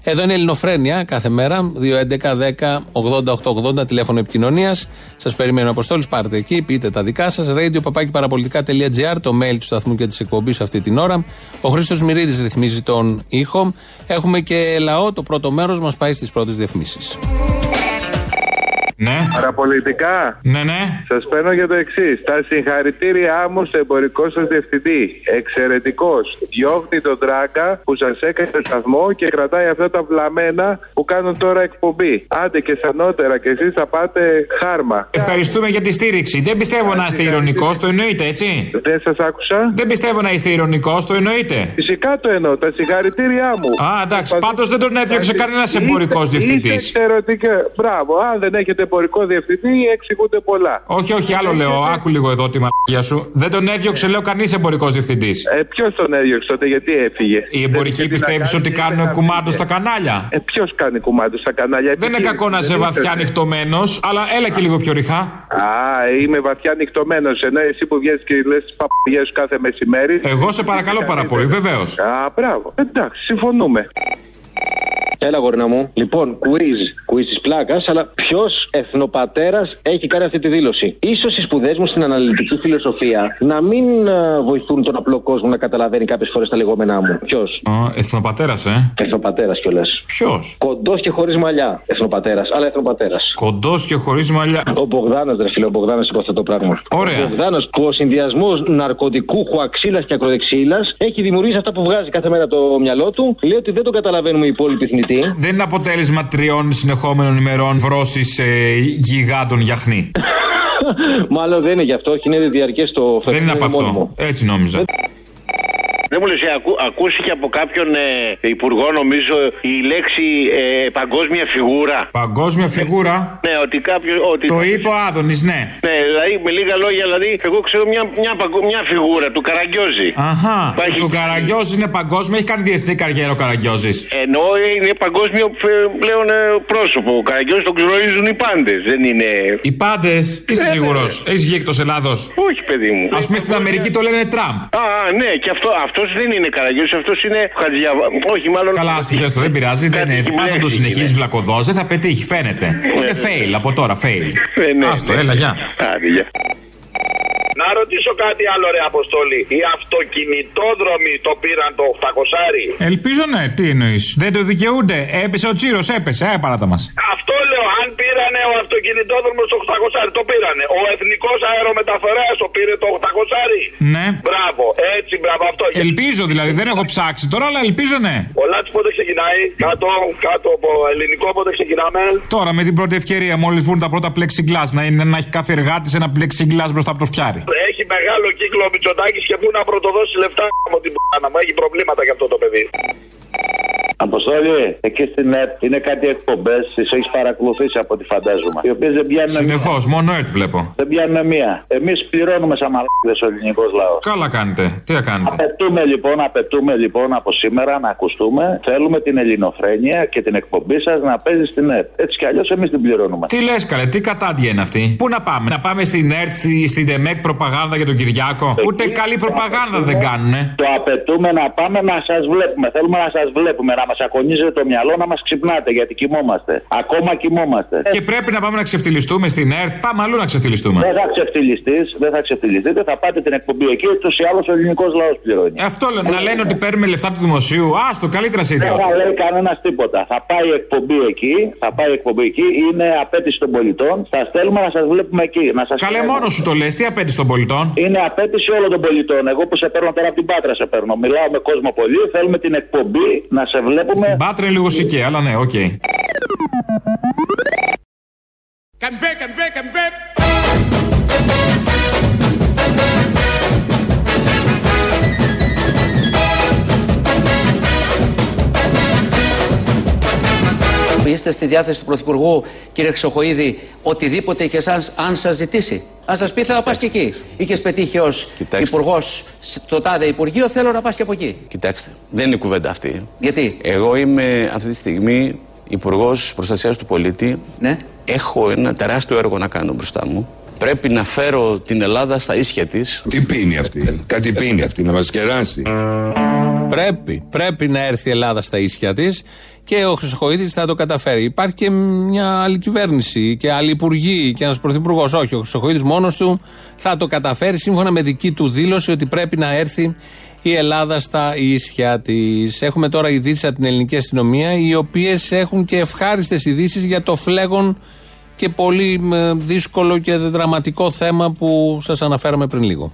Εδώ είναι η Ελληνοφρένεια κάθε μέρα. 2.11.10.80.880 τηλέφωνο επικοινωνίας. Σας περιμένω αποστόλης. Πάρτε εκεί, πείτε τα δικά σας. Radio papakiparapolitica.gr, το mail του σταθμού και της εκπομπής αυτή την ώρα. Ο Χρήστος Μυρίδης ρυθμίζει τον ήχο. Έχουμε και λαό. Το πρώτο μέρος μας πάει στις πρώτες διαφημίσεις. Ναι. Παραπολιτικά. Ναι, ναι. Σας παίρνω για το εξής. Τα συγχαρητήριά μου στο εμπορικό σας διευθυντή. Εξαιρετικός. Διώχνει τον τράκα που σας έκανε το σταθμό και κρατάει αυτά τα βλαμμένα που κάνουν τώρα εκπομπή. Άντε και σανότερα και εσείς θα πάτε χάρμα. Ευχαριστούμε για τη στήριξη. Δεν πιστεύω να είστε ηρωνικός, το εννοείτε, έτσι; Δεν σας άκουσα. Δεν πιστεύω να είστε ηρωνικός, το εννοείτε; Φυσικά το εννοώ. Τα συγχαρητήριά μου. Α, εντάξει. Πάντως δεν τον έδιωξε κανένας εμπορικός διευθυντής. Είστε εξαιρετικά. Μπράβο. Αν δεν έχετε εμπορικό διευθυντή εξηγούνται πολλά. Όχι, όχι, άλλο λέω. Άκου λίγο εδώ τη μαγεία σου. Δεν τον έδιωξε, λέω, κανείς εμπορικός διευθυντής. Ε, Ποιος τον έδιωξε τότε, γιατί έφυγε; Οι εμπορικοί πιστεύεις ότι κάνουν κουμάντο στα κανάλια; Ε, Ποιος κάνει κουμάντο στα κανάλια; Δεν είναι Τι- κακό να είσαι δεν βαθιά είστε- ανοιχτωμένος, αλλά έλα και λίγο πιο ρηχά. Α, είμαι βαθιά ανοιχτωμένος. Ενώ εσύ που βγαίνει και λες τι παπαγιές σου κάθε μεσημέρι. Εγώ σε παρακαλώ πάρα πολύ, βεβαίως. Α, μπράβο. Εντάξει, συμφωνούμε. Έλα, γορίνα μου. Λοιπόν, quiz. Quiz της πλάκας, αλλά ποιος εθνοπατέρας έχει κάνει αυτή τη δήλωση; σω οι σπουδές μου στην αναλυτική φιλοσοφία να μην α, βοηθούν τον απλό κόσμο να καταλαβαίνει κάποιες φορές τα λεγόμενά μου. Ποιος; Εθνοπατέρας, ε. Εθνοπατέρας κιόλας. Ποιος; Κοντός και χωρίς μαλλιά. Εθνοπατέρας, αλλά εθνοπατέρας. Κοντός και χωρίς μαλλιά. Ο Μπογδάνα, ρε φίλε, ο Μπογδάνα είπε αυτό το πράγμα. Ωραία. Ο Μπογδάνα που ο συνδυασμός ναρκωτικού αξίλα και ακροδεξίλας έχει δημιουργήσει αυτά που βγάζει κάθε μέρα το μυαλό του. Λέει ότι δεν το καταλαβαίνουμε οι υπόλοιποι θνητοί. Δεν είναι αποτέλεσμα τριών συνεχόμενων ημερών βρόση ε, γιγάντων γιαχνή. Μάλλον δεν είναι γι' αυτό, όχι είναι διαρκές το φαινόμενο. Δεν είναι από αυτό. Έτσι νόμιζα. Δεν μου λες, ε, ακού, ακούστηκε από κάποιον ε, υπουργό, νομίζω, η λέξη ε, παγκόσμια φιγούρα; Παγκόσμια φιγούρα; Ναι, ότι κάποιος. Ότι... Το είπε ο Άδωνης, ναι. Ναι, δηλαδή με λίγα λόγια, δηλαδή, εγώ ξέρω μια, μια, παγκο- μια φιγούρα του Καραγκιόζη. Αχά. Υπάρχει- Το Καραγκιόζη είναι παγκόσμιο, έχει κάνει διεθνή καριέρα ο Καραγκιόζης. Ενώ είναι παγκόσμιο ε, πλέον ε, πρόσωπο. Ο Καραγκιόζης τον γνωρίζουν οι πάντες. Δεν είναι. Οι πάντες, είσαι Ναι, σίγουρος; Έχεις βγει εκτός Ελλάδος; Όχι, παιδί μου. Α πούμε στην Αμερική το λένε Τραμπ. Α, α, ναι, και αυτό αυτός δεν είναι Καραγκιόζη, αυτός είναι Χατζιαβα. Όχι, μάλλον. Καλά, αστυχέ το δεν πειράζει. Δεν είναι. Πας να το συνεχίσεις βλακοδό, δεν θα πετύχει, φαίνεται. Είναι fail από τώρα, fail. Άστο, έλα, γεια. Άντε, γεια. Να ρωτήσω κάτι άλλο, ρε Αποστόλη. Οι αυτοκινητόδρομοι το πήραν το 800. Ελπίζω ναι, τι εννοείς; Δεν το δικαιούνται. Έπεσε ο τσίρος, έπεσε. Ε, παράτα μας. Αυτό λέω, αν πήρανε ο αυτοκινητόδρομος το 800, το πήρανε. Ο εθνικός αερομεταφορέας το πήρε το 800. Ναι. Μπράβο, έτσι, μπράβο αυτό. Ελπίζω δηλαδή, δεν έχω ψάξει τώρα, αλλά ελπίζω ναι. Ο Λάτσι πότε ξεκινάει, κάτω, κάτω από ελληνικό πότε ξεκινάμε; Τώρα με την πρώτη ευκαιρία, μόλις βγουν τα πρώτα plexiglass, να, είναι, να έχει κάθε εργάτη ένα plexiglass μπροστά από το φτιάρι. Έχει μεγάλο κύκλο ο Μητσοτάκης και πού να πρωτοδώσει λεφτά από την π***να μου. Έχει προβλήματα για αυτό το παιδί. Αποστόλη, εκεί στην ΕΡΤ είναι κάτι εκπομπές, τις έχεις παρακολουθήσει από ό,τι φαντάζομαι. Οι οποίες δεν πιάνουν. Συνεχώς, μόνο ΕΡΤ βλέπω. Δεν πιάνουν μία. Εμείς πληρώνουμε σαν μαλάκιδε ο ελληνικός λαός. Καλά κάνετε. Τι θα κάνετε; Απαιτούμε λοιπόν, απαιτούμε λοιπόν από σήμερα να ακουστούμε. Θέλουμε την ελληνοφρένεια και την εκπομπή σας να παίζει στην ΕΡΤ. Έτσι κι αλλιώς εμείς την πληρώνουμε. Τι λες, καλέ, τι κατάντια είναι αυτή; Πού να πάμε, να πάμε στην ΕΡΤ, στη- στην ΤΕΜΕΚ προπαγάνδα για τον Κυριάκο; Ούτε καλή προπαγάνδα δεν κάνουνε. Το απαιτούμε να πάμε να σας βλέπουμε. Θέλουμε να σας βλέπουμε, να μας ακονίζετε το μυαλό, να μας ξυπνάτε γιατί κοιμόμαστε. Ακόμα κοιμόμαστε. Και πρέπει να πάμε να ξεφτυλιστούμε στην ΕΡΤ. Πάμε αλλού να ξεφτυλιστούμε. Δεν θα ξεφτυλιστείς, δεν θα ξεφτυλιστείτε, θα πάτε την εκπομπή εκεί, ούτως ή άλλως ο ελληνικός λαός πληρώνει. Ε, Αυτό λένε, να λένε ότι παίρνουμε λεφτά του δημοσίου. Άστο, καλύτερα σε Δεν ιδιώτη. θα λέει κανένας τίποτα. Θα πάει η εκπομπή εκεί, θα πάει η εκπομπή εκεί, είναι απέτηση των πολιτών. Θα στέλνουμε να σας βλέπουμε εκεί. Να σας Καλέ, μόνος σου το λες, τι απέτηση των πολιτών; Είναι απέτηση όλων των πολιτών. Εγώ που σε παίρνω τώρα από την Πάτρα σε παίρνω. Μιλάω με κόσμο πολύ. Θέλουμε την εκπομπή να σε βλέπουμε. Στην Πάτρα είναι λίγο σικέ, αλλά ναι, οκ. Κανβέ, κανβέ, κανβέ. Είστε στη διάθεση του Πρωθυπουργού, κύριε Ξοχοίδη, οτιδήποτε και εσάς, αν σας ζητήσει. Αν σας πει θέλω να πας και εκεί. Είχες πετύχει ως υπουργός στο τάδε Υπουργείο, θέλω να πας και από εκεί. Κοιτάξτε, δεν είναι κουβέντα αυτή. Γιατί; Εγώ είμαι αυτή τη στιγμή υπουργός προστασίας του πολίτη. Ναι. Έχω ένα τεράστιο έργο να κάνω μπροστά μου. Πρέπει να φέρω την Ελλάδα στα ίσια της. Τι πίνει αυτή, κάτι πίνει αυτή, να μας κεράσει; Πρέπει, πρέπει να έρθει η Ελλάδα στα ίσια της και ο Χρυσοχοίδης θα το καταφέρει. Υπάρχει και μια άλλη κυβέρνηση και άλλοι υπουργοί και ένας πρωθυπουργός. Όχι, ο Χρυσοχοίδης μόνος του θα το καταφέρει σύμφωνα με δική του δήλωση ότι πρέπει να έρθει η Ελλάδα στα ίσια της. Έχουμε τώρα ειδήσεις από την ελληνική αστυνομία, οι οποίες έχουν και ευχάριστες ειδήσεις για το φλέγον και πολύ ε, δύσκολο και δραματικό θέμα που σας αναφέραμε πριν λίγο.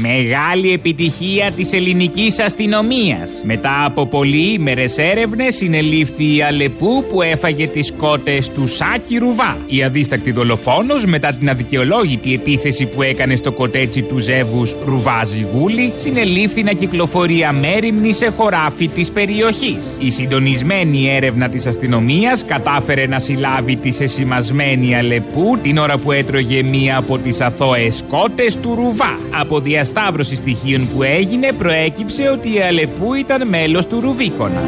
Μεγάλη επιτυχία της ελληνικής αστυνομίας. Μετά από πολυήμερες έρευνες συνελήφθη η Αλεπού που έφαγε τις κότες του Σάκη Ρουβά. Η αδίστακτη δολοφόνος μετά την αδικαιολόγητη επίθεση που έκανε στο κοτέτσι του ζεύγους Ρουβά Ζιγούλη συνελήφθη να κυκλοφορεί αμέριμνη σε χωράφι της περιοχής. Η συντονισμένη έρευνα της αστυνομίας κατάφερε να συλλάβει τη σεσημασμένη Αλεπού την ώρα που έτρωγε μία από τις αθώες κότες του Ρουβά. Από διασταύρωση στοιχείων που έγινε προέκυψε ότι η Αλεπού ήταν μέλος του Ρουβίκονα.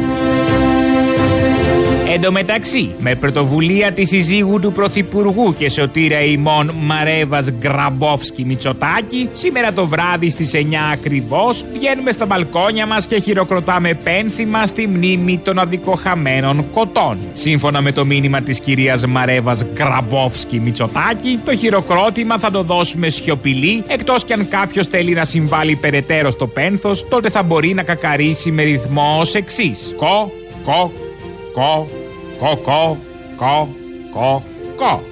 Εν τω μεταξύ, με πρωτοβουλία της συζύγου του Πρωθυπουργού και σωτήρα ημών Μαρέβας Γκραμπόφσκι Μητσοτάκη, σήμερα το βράδυ στις 9 ακριβώς βγαίνουμε στα μπαλκόνια μας και χειροκροτάμε πένθυμα στη μνήμη των αδικοχαμένων κοτών. Σύμφωνα με το μήνυμα της κυρίας Μαρέβας Γκραμπόφσκι Μητσοτάκη, το χειροκρότημα θα το δώσουμε σιωπηλή, εκτός κι αν κάποιος θέλει να συμβάλλει περαιτέρω στο πένθος, τότε θα μπορεί να κακαρίσει με ρυθμό ως εξής. Κο, κο, κο, κο, κο, κο, κο, κο.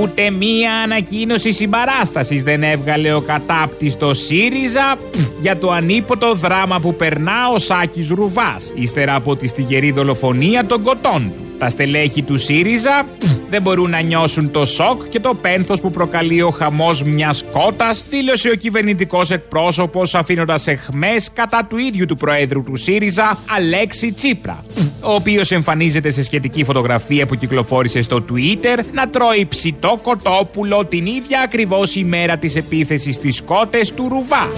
Ούτε μία ανακοίνωση συμπαράστασης δεν έβγαλε ο κατάπτυστο ΣΥΡΙΖΑ πφ, για το ανίποτο δράμα που περνά ο Σάκης Ρουβάς ύστερα από τη στιγερή δολοφονία των κοτών του. Τα στελέχη του ΣΥΡΙΖΑ πφ, δεν μπορούν να νιώσουν το σοκ και το πένθος που προκαλεί ο χαμός μιας κότας, δήλωσε ο κυβερνητικός εκπρόσωπος αφήνοντας εχμές κατά του ίδιου του Προέδρου του ΣΥΡΙΖΑ, Αλέξη Τσίπρα, ο οποίος εμφανίζεται σε σχετική φωτογραφία που κυκλοφόρησε στο Twitter να τρώει ψητό κοτόπουλο την ίδια ακριβώς ημέρα της επίθεσης στις κότες του Ρουβά.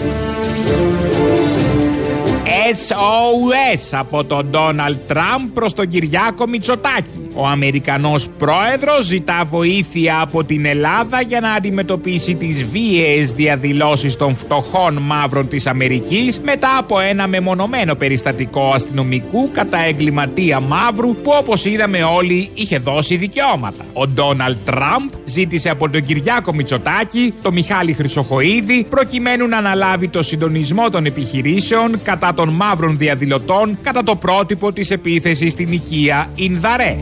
SOS από τον Ντόναλτ Τραμπ προς τον Κυριάκο Μητσοτάκη. Ο Αμερικανός πρόεδρος ζητά βοήθεια από την Ελλάδα για να αντιμετωπίσει τις βίαιες διαδηλώσεις των φτωχών μαύρων της Αμερικής μετά από ένα μεμονωμένο περιστατικό αστυνομικού κατά εγκληματία μαύρου που όπως είδαμε όλοι είχε δώσει δικαιώματα. Ο Ντόναλτ Τραμπ ζήτησε από τον Κυριάκο Μητσοτάκη, το Μιχάλη Χρυσοχοίδη προκειμένου να αναλάβει το συντονισμό των επιχειρήσεων κατά των μαύρων διαδηλωτών κατά το πρότυπο της επίθεσης στην οικία Ινδαρέ.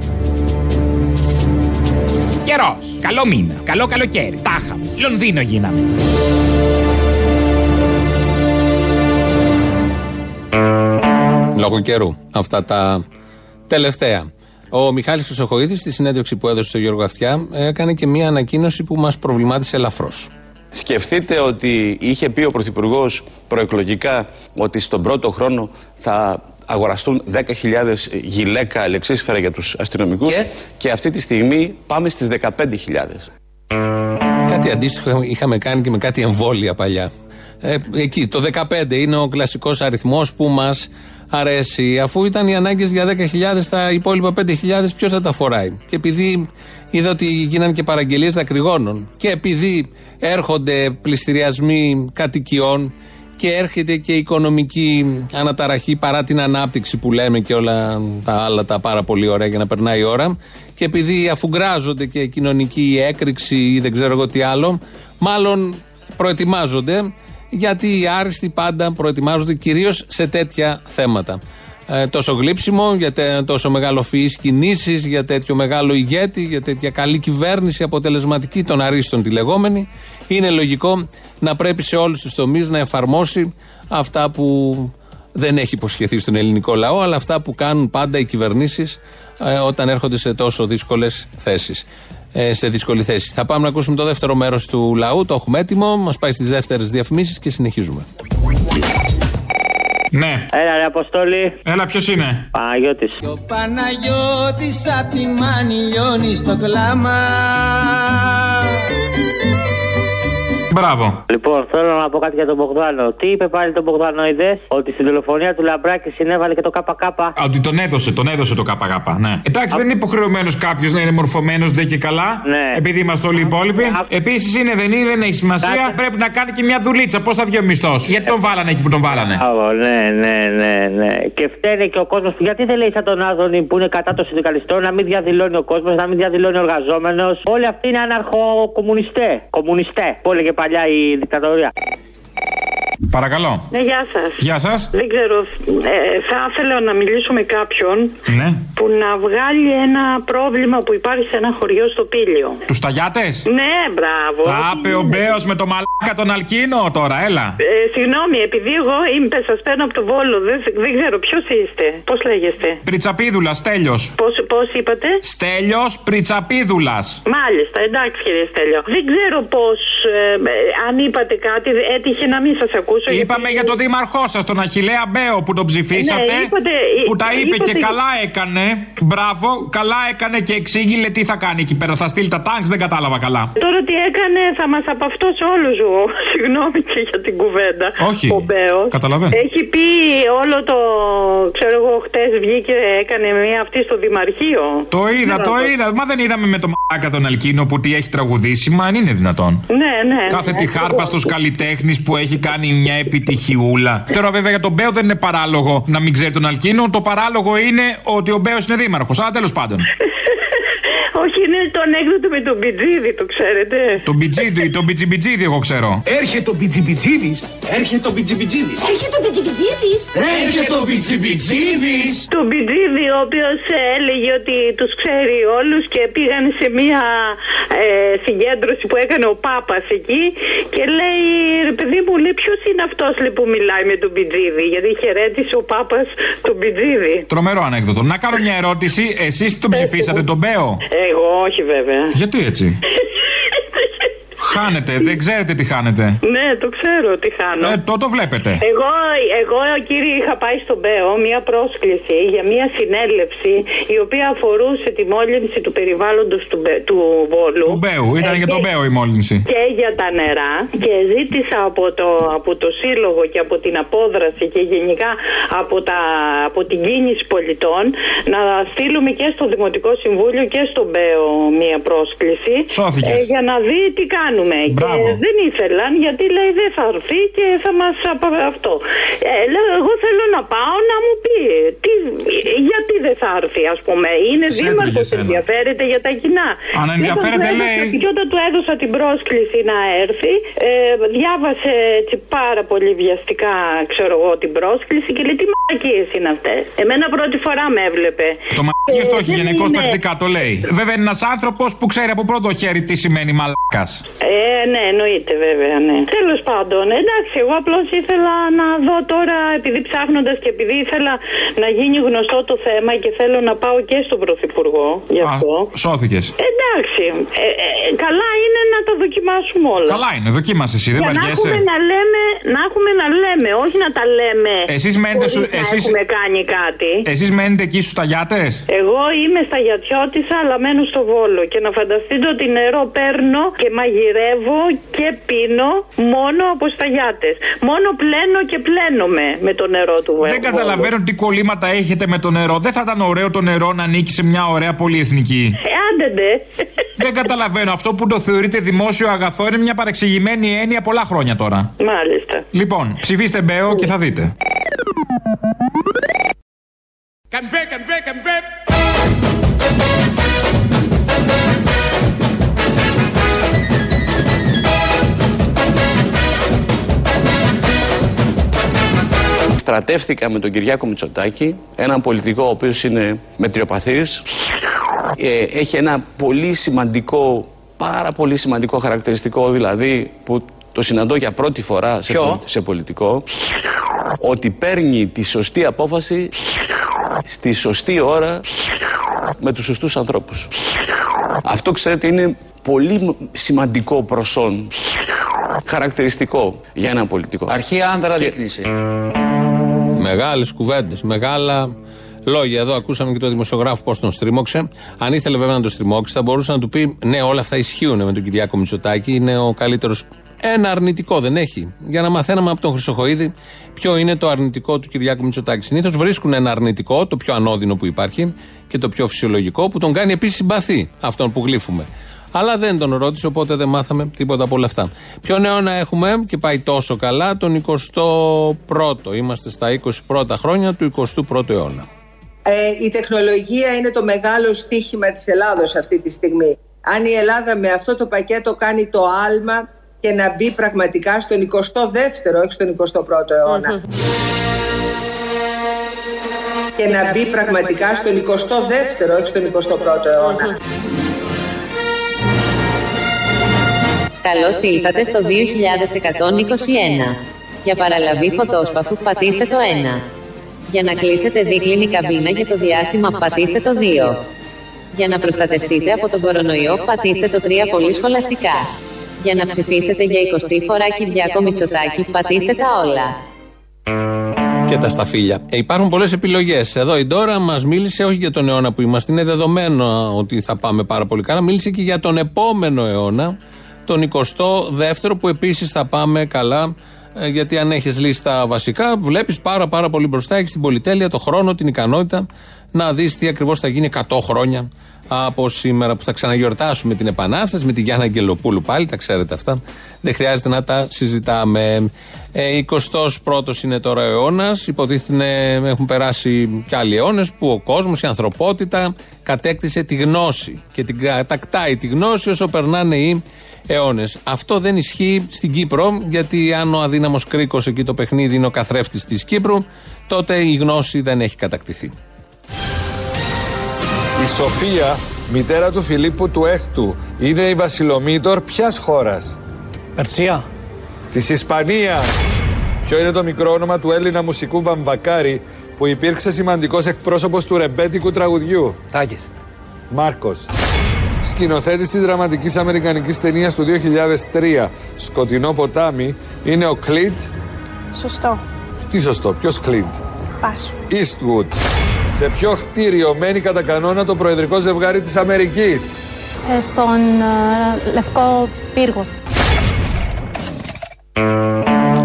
Καιρός. Καλό μήνα. Καλό καλοκαίρι. Τάχα. Λονδίνο γίναμε. Λόγω καιρού. Αυτά τα τελευταία. Ο Μιχάλης Χρυσοχοίδης στη συνέντευξη που έδωσε στο Γιώργο Αυτιά έκανε και μια ανακοίνωση που μας προβλημάτισε ελαφρώς. Σκεφτείτε ότι είχε πει ο Πρωθυπουργός προεκλογικά ότι στον πρώτο χρόνο θα αγοραστούν 10.000 γυλαίκα αλεξίσφαιρα για τους αστυνομικούς και, αυτή τη στιγμή πάμε στις 15.000. Κάτι αντίστοιχο είχαμε κάνει και με κάτι εμβόλια παλιά. Ε, εκεί το 15 είναι ο κλασικός αριθμός που μας αρέσει. Αφού ήταν οι ανάγκες για 10.000, τα υπόλοιπα 5.000 ποιος θα τα φοράει; Και επειδή είδα ότι γίνανε και παραγγελίες δακρυγόνων και επειδή έρχονται πληστηριασμοί κατοικιών και έρχεται και οικονομική αναταραχή παρά την ανάπτυξη που λέμε και όλα τα άλλα τα πάρα πολύ ωραία για να περνάει η ώρα και επειδή αφουγκράζονται και κοινωνική έκρηξη ή δεν ξέρω εγώ τι άλλο μάλλον προετοιμάζονται γιατί οι άριστοι πάντα προετοιμάζονται κυρίως σε τέτοια θέματα. Ε, τόσο γλύψιμο, για τε- τόσο μεγαλοφυείς κινήσεις, για τέτοιο μεγάλο ηγέτη, για τέτοια καλή κυβέρνηση, αποτελεσματική των αρίστων τη λεγόμενη. Είναι λογικό να πρέπει σε όλους τους τομείς να εφαρμόσει αυτά που δεν έχει υποσχεθεί στον ελληνικό λαό, αλλά αυτά που κάνουν πάντα οι κυβερνήσεις ε, όταν έρχονται σε τόσο δύσκολες θέσεις. Ε, σε δύσκολη θέση. Θα πάμε να ακούσουμε το δεύτερο μέρος του λαού, το έχουμε έτοιμο, μας πάει στις δεύτερες διαφημίσεις και συνεχίζουμε. Ναι. Έλα ρε Αποστόλη. Έλα, ποιος είναι; Παναγιώτης. Ο Παναγιώτης απ' τη μάνη λιώνει στο κλάμα Μπράβο. Λοιπόν, θέλω να πω κάτι για τον Μπογδάνο. Τι είπε πάλι τον Μπογδάνο, είδες, ότι στην δολοφονία του Λαμπράκη συνέβαλε και το ΚΚ. Α, Ότι τον έδωσε, τον έδωσε το ΚΚ. Ναι. Εντάξει, δεν είναι υποχρεωμένος κάποιος να είναι μορφωμένος δεν και καλά. Ναι. Επειδή είμαστε όλοι οι υπόλοιποι. Επίσης είναι, δεν είναι, δεν έχει σημασία. Πρέπει να κάνει και μια δουλίτσα. Πώς θα βγει ο μισθός; Γιατί τον βάλανε εκεί που τον βάλανε; Μπράβο, ναι, ναι, ναι, ναι. Και φταίνε και ο κόσμος. Γιατί δεν λέει σαν τον Άδωνη που είναι κατά των συνδικαλιστών να μην διαδηλώνει ο κόσμος, να μην διαδηλώνει ο εργαζόμενος. Όλοι αυτοί είναι αναρχοκομμουνιστέ. Κομμουνιστέ. Που έλεγε παλιά η δικτατορία. Παρακαλώ. Ναι, γεια σας. Γεια σας. Δεν ξέρω, ε, θα ήθελα να μιλήσω με κάποιον Ναι. που να βγάλει ένα πρόβλημα που υπάρχει σε ένα χωριό στο Πήλιο. Τους ταγιάτες; Ναι, μπράβο. Τα άπε ο Μπέος με το μαλάκα τον Αλκίνο τώρα, έλα. Ε, συγγνώμη, επειδή εγώ είμαι, σας παίρνω από το Βόλο, δεν, δεν ξέρω ποιος είστε. Πώς λέγεστε; Πριτσαπίδουλας, Στέλιος. Πώς, πώς είπατε; Στέλιος Πριτσαπίδουλας. Μάλιστα, εντάξει κύριε Στέλιο. Δεν ξέρω πώς, αν είπατε κάτι, έτυχε να μην σας ακούσω. Είπαμε για τον δήμαρχό σας, τον Αχηλέα Μπέο που τον ψηφίσατε. Ναι, είπατε- που τα είπε είπατε- και καλά έκανε. Μπράβο, καλά έκανε και εξήγηλε τι θα κάνει εκεί πέρα. Θα στείλει τα τάγκς, δεν κατάλαβα καλά. Τώρα τι έκανε, θα μας απαυτώσει όλους. Συγγνώμη και για την κουβέντα. Όχι. Ο Μπέος. Καταλαβαίνω. Έχει πει όλο το. ξέρω εγώ, χτες βγήκε, έκανε μία αυτή στο Δημαρχείο. Το είδα, Ναι, το είδα. Μα δεν είδαμε με το μαλάκα τον Αλκίνο που τι έχει τραγουδήσει. Μα αν είναι δυνατόν. Ναι, ναι. Κάθε ναι, τη χάρπα στους καλλιτέχνη που έχει κάνει μια επιτυχιούλα. Τώρα, βέβαια, για τον Μπέο δεν είναι παράλογο να μην ξέρει τον Αλκίνο. Το παράλογο είναι ότι ο Μπέος είναι δήμαρχος. Αλλά τέλος πάντων. Όχι, είναι το ανέκδοτο με τον Πιτζίδη, το ξέρετε. τον Μπιτζίδι, τον Μπιτζιμπιτζίδι, εγώ ξέρω. Έρχεται ο Μπιτζιμπιτζίδης. Έρχεται ο Μπιτζιμπιτζίδης. Έρχεται ο Μπιτζιμπιτζίδης. Έρχεται ο Μπιτζιμπιτζίδης. Τον Πιτζίδη, ο οποίος έλεγε ότι τους ξέρει όλους και πήγαν σε μία ε, συγκέντρωση που έκανε ο Πάπας εκεί και λέει, ρε παιδί μου, λέει, ποιος είναι αυτός που μιλάει με τον Πιτζίδη, γιατί χαιρέτησε ο Πάπας τον Πιτζίδη. Τρομερό ανέκδοτο. Να κάνω μια ερώτηση. Εσείς τον ψηφίσατε τον Μπέο; Εγώ όχι βέβαια. Γιατί έτσι; Χάνετε, δεν ξέρετε τι χάνετε. Ναι, το ξέρω τι χάνω. Ε, το το βλέπετε. Εγώ, εγώ, κύριε, είχα πάει στον ΠΕΟ μία πρόσκληση για μία συνέλευση η οποία αφορούσε τη μόλυνση του περιβάλλοντος του, Μπε- του Βόλου. Του Μπέου, ήταν Ε, για τον και- Μπέο η μόλυνση. και για τα νερά και ζήτησα από το, από το Σύλλογο και από την απόδραση και γενικά από, τα, από την κίνηση πολιτών να στείλουμε και στο Δημοτικό Συμβούλιο και στον ΠΕΟ μία πρόσκληση Σώθηκες. ε, για να δει τι κάνουμε. Μπράβο. Και δεν ήθελαν γιατί λέει δεν θα έρθει και θα μας απα- αυτό. Ε, λέω εγώ θέλω να πάω να μου πει τι, γιατί δεν θα έρθει ας πούμε. Είναι Σε δήμαρχος, έτρωγε εσένα. ενδιαφέρεται για τα κοινά. Αν Και ενδιαφέρεται, όταν του λέει. έδωσα- Και όταν του έδωσα την πρόσκληση να έρθει, ε, διάβασε έτσι πάρα πολύ βιαστικά, ξέρω εγώ, την πρόσκληση και λέει τι μαλακίες είναι αυτές. Εμένα πρώτη φορά με έβλεπε. Το μαλακίες το Ε, έχει δεν γενικώς είναι- τακτικά, το λέει. Βέβαια είναι ένας άνθρωπος που ξέρει από πρώτο χέρι τι σημαίνει μαλάκα. Ε, ναι, εννοείται βέβαια, ναι. Τέλος πάντων, εντάξει, εγώ απλώς ήθελα να δω τώρα, επειδή ψάχνοντας και επειδή ήθελα να γίνει γνωστό το θέμα και θέλω να πάω και στον Πρωθυπουργό γι' αυτό. Σώθηκες. Εντάξει, ε, ε, καλά είναι να τα δοκιμάσουμε όλα. Καλά είναι, δοκίμασε εσύ, δεν Για να βαριέσαι. έχουμε να λέμε, να έχουμε να λέμε, όχι να τα λέμε. Εσείς μένετε χωρίς σου- να εσείς- έχουμε κάνει κάτι. Εσείς μένετε εκεί στους ταγιάτες; Εγώ είμαι στα Γιατιώτησα, αλλά μένω στο Βόλο. Και να φανταστείτε ότι νερό παίρνω και μαγειρεύω και πίνω μόνο από σταγιάτες. Μόνο πλένω και πλένομαι με το νερό του Βόλου. Δεν καταλαβαίνω τι κολλήματα έχετε με το νερό. Δεν θα ήταν ωραίο το νερό να ανήκει σε μια ωραία πολυεθνική. Ε, άντε ντε. Δεν καταλαβαίνω. Αυτό που το θεωρείτε δημόσιο αγαθό είναι μια παρεξηγημένη έννοια πολλά χρόνια τώρα. Μάλιστα. Λοιπόν, ψηφίστε Μπέο και θα δείτε. Καμβέ, καμβέ, καμβέ. Στρατεύτηκα με τον Κυριάκο Μητσοτάκη, έναν πολιτικό ο οποίος είναι μετριοπαθής, ε, έχει ένα πολύ σημαντικό, πάρα πολύ σημαντικό χαρακτηριστικό δηλαδή που το συναντώ για πρώτη φορά σε, Ποιο; πολι- σε πολιτικό, ότι παίρνει τη σωστή απόφαση στη σωστή ώρα με τους σωστούς ανθρώπους. Αυτό ξέρετε είναι πολύ σημαντικό προσόν, χαρακτηριστικό για έναν πολιτικό. Αρχή άνδρα δείχνησε. Μεγάλες κουβέντες, μεγάλα λόγια. Εδώ ακούσαμε και τον δημοσιογράφο πώς τον στρίμωξε. Αν ήθελε βέβαια να τον στριμώξει, θα μπορούσε να του πει: Ναι, όλα αυτά ισχύουν με τον Κυριάκο Μητσοτάκη. Είναι ο καλύτερο. Ένα αρνητικό δεν έχει. Για να μαθαίναμε από τον Χρυσοχοίδη ποιο είναι το αρνητικό του Κυριάκου Μητσοτάκη. Συνήθως βρίσκουν ένα αρνητικό, το πιο ανώδυνο που υπάρχει και το πιο φυσιολογικό, που τον κάνει επίσης συμπαθή αυτόν που γλύφουμε. Αλλά δεν τον ρώτησε, οπότε δεν μάθαμε τίποτα από όλα αυτά. Ποιο αιώνα έχουμε και πάει τόσο καλά, τον 21ο. Είμαστε στα 21 χρόνια του 21ου αιώνα. Ε, η τεχνολογία είναι το μεγάλο στίχημα της Ελλάδος αυτή τη στιγμή. Αν η Ελλάδα με αυτό το πακέτο κάνει το άλμα και να μπει πραγματικά στον 22ο, όχι στον 21ο αιώνα. Και να μπει πραγματικά στον 22ο, όχι στον 21ο αιώνα. Καλώς ήλθατε στο 2121. Για παραλαβή φωτόσπαθου πατήστε το 1. Για να κλείσετε δίκλινη καμπίνα για το διάστημα πατήστε το 2. Για να προστατευτείτε από τον κορονοϊό πατήστε το 3 πολύ σχολαστικά. Για να ψηφίσετε για 20η φορά Κυριάκο Μητσοτάκη πατήστε τα όλα. Και τα σταφύλια. Ε, υπάρχουν πολλές επιλογές. Εδώ η Ντόρα μας μίλησε όχι για τον αιώνα που είμαστε, είναι δεδομένο ότι θα πάμε πάρα πολύ καλά. Μίλησε και για τον επόμενο αιώνα, τον 22ο, που επίσης θα πάμε καλά. Ε, γιατί αν έχεις λύσει τα βασικά, βλέπεις πάρα, πάρα πολύ μπροστά. Έχεις την πολυτέλεια, το χρόνο, την ικανότητα να δεις τι ακριβώς θα γίνει 100 χρόνια από σήμερα που θα ξαναγιορτάσουμε την Επανάσταση με τη Γιάννα Αγγελοπούλου πάλι, τα ξέρετε αυτά. Δεν χρειάζεται να τα συζητάμε. Ε, 21ο είναι τώρα ο αιώνας. Υποτίθεται έχουν περάσει κι άλλοι αιώνες που ο κόσμος, η ανθρωπότητα κατέκτησε τη γνώση και την κατακτάει τη γνώση όσο περνάνε οι αιώνες. Αυτό δεν ισχύει στην Κύπρο, γιατί αν ο αδύναμος κρίκος εκεί το παιχνίδι είναι ο καθρέφτης της Κύπρου, τότε η γνώση δεν έχει κατακτηθεί. Η Σοφία, μητέρα του Φιλίππου του Έκτου, είναι η βασιλομήτωρ ποιας χώρας; Περσία. Της Ισπανίας. Ποιο είναι το μικρό όνομα του Έλληνα μουσικού Βαμβακάρη που υπήρξε σημαντικός εκπρόσωπος του ρεμπέτικου τραγουδιού; Τάκης. Μάρκος. Σκηνοθέτης της δραματικής αμερικανικής ταινίας του 2003, Σκοτεινό ποτάμι, είναι ο Κλίντ; Σωστό. Τι σωστό, ποιος Κλίντ; Πάσο. Eastwood. Σε ποιο κτίριο μένει κατά κανόνα το προεδρικό ζευγάρι της Αμερικής; Ε, στον ε, Λευκό Πύργο.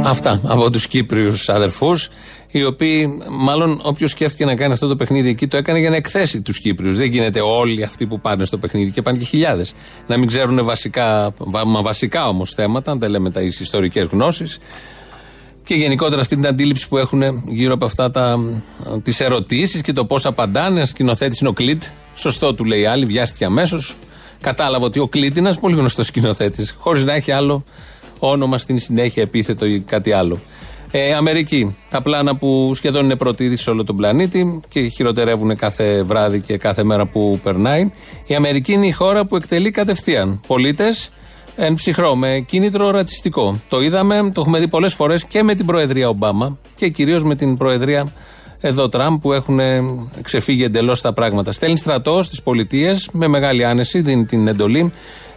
Αυτά από τους Κύπριους αδερφούς, οι οποίοι, μάλλον όποιος σκέφτηκε να κάνει αυτό το παιχνίδι εκεί, το έκανε για να εκθέσει τους Κύπριους. Δεν γίνεται όλοι αυτοί που πάνε στο παιχνίδι και πάνε και χιλιάδες να μην ξέρουν βασικά, μα βασικά όμως θέματα, δεν λέμε τα ιστορικές γνώσεις, και γενικότερα αυτή την αντίληψη που έχουν γύρω από αυτά τις ερωτήσεις και το πώς απαντάνε. Ένα σκηνοθέτης είναι ο Κλίτ. Σωστό του λέει άλλη, βιάστηκε αμέσως. Κατάλαβε ότι ο Κλίτ είναι ένας πολύ γνωστός σκηνοθέτης, χωρίς να έχει άλλο όνομα στην συνέχεια, επίθετο ή κάτι άλλο. Ε, Αμερική. Τα πλάνα που σχεδόν είναι πρώτη είδηση σε όλο τον πλανήτη και χειροτερεύουν κάθε βράδυ και κάθε μέρα που περνάει. Η Αμερική είναι η χώρα που εκτελεί κατευθείαν πολίτες εν ψυχρό, με κίνητρο ρατσιστικό. Το είδαμε, το έχουμε δει πολλές φορές και με την Προεδρία Ομπάμα και κυρίως με την Προεδρία εδώ Τραμπ που έχουν ξεφύγει εντελώς τα πράγματα. Στέλνει στρατό στις πολιτείες με μεγάλη άνεση, δίνει την εντολή.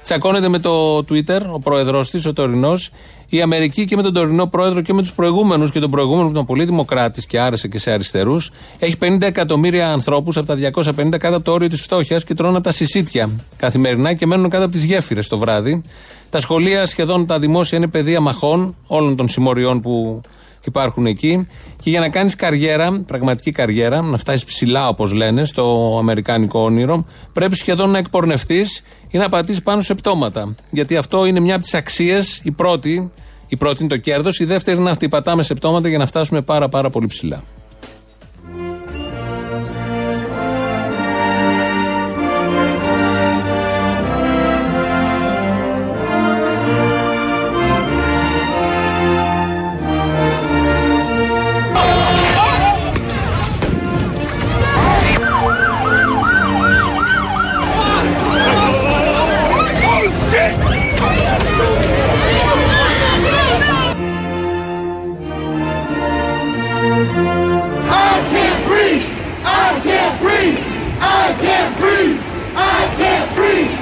Τσακώνεται με το Twitter ο πρόεδρός της, ο τωρινός, η Αμερική και με τον τωρινό πρόεδρο και με τους προηγούμενους και τον προηγούμενο που ήταν πολύ δημοκράτης και άρεσε και σε αριστερούς. Έχει 50 εκατομμύρια ανθρώπους από τα 250 κάτω από το όριο της φτώχειας και τρώνε τα συσίτια καθημερινά και μένουν κάτω από τις γέφυρες το βράδυ. Τα σχολεία σχεδόν τα δημόσια είναι πεδία μαχών όλων των συμμοριών που υπάρχουν εκεί. Και για να κάνεις καριέρα, πραγματική καριέρα, να φτάσεις ψηλά όπως λένε στο αμερικάνικο όνειρο, πρέπει σχεδόν να εκπορνευτείς ή να πατήσεις πάνω σε πτώματα. Γιατί αυτό είναι μια από τις αξίες, η πρώτη. Η πρώτη είναι το κέρδος, η δεύτερη είναι αυτή. Πατάμε σε πτώματα για να φτάσουμε πάρα πάρα πολύ ψηλά.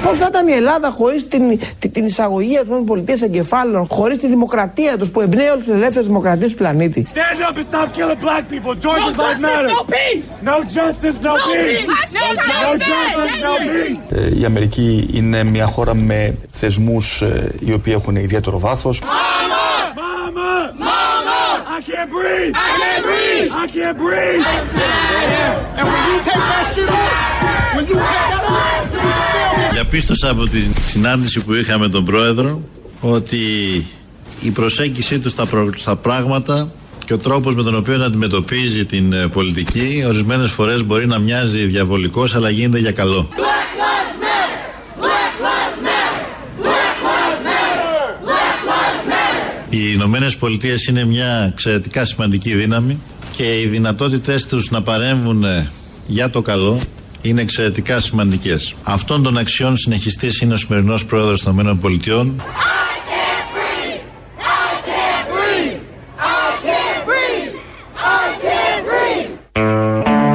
Πώς θα ήταν η Ελλάδα χωρίς την, την, την εισαγωγή των πολιτείας εγκεφάλων, χωρίς τη δημοκρατία τους που εμπνέει όλε τι ελεύθερε δημοκρατίες του πλανήτη; Stand up and stop killing black people! Georgia's lives matter! No peace! No justice, no peace! No justice, no peace! Ε, Η Αμερική είναι μια χώρα με θεσμούς ε, οι οποίοι έχουν ιδιαίτερο βάθος. Mama! Mama! I can't breathe! I can't breathe! I can't breathe! And when you take that shit off, when you take that off, you still Διαπίστωσα από τη συνάντηση που είχαμε με τον πρόεδρο ότι η προσέγγιση του στα, προ- στα πράγματα και ο τρόπος με τον οποίο αντιμετωπίζει την ε, πολιτική ορισμένες φορές μπορεί να μοιάζει διαβολικός αλλά γίνεται για καλό. Black lives matter! Black lives matter! Black lives matter! Black Οι Ηνωμένες Πολιτείες είναι μια εξαιρετικά σημαντική δύναμη και οι δυνατότητές τους να παρέμβουν ε, για το καλό είναι εξαιρετικά σημαντικές. Αυτών των αξιών συνεχιστής είναι ο σημερινός πρόεδρος των ΗΠΑ.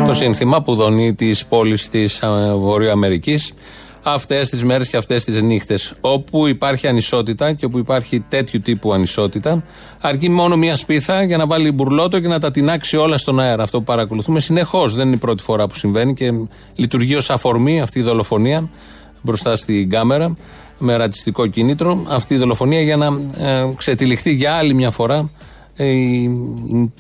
Το σύνθημα που δονεί τις πόλεις της Βορειοαμερικής αυτές τις μέρες και αυτές τις νύχτες. Όπου υπάρχει ανισότητα και όπου υπάρχει τέτοιου τύπου ανισότητα, αρκεί μόνο μία σπίθα για να βάλει μπουρλότο και να τα τεινάξει όλα στον αέρα. Αυτό που παρακολουθούμε συνεχώς. Δεν είναι η πρώτη φορά που συμβαίνει και λειτουργεί ως αφορμή αυτή η δολοφονία μπροστά στην κάμερα με ρατσιστικό κίνητρο. Αυτή η δολοφονία για να ε, ξετυλιχθεί για άλλη μια φορά ε, η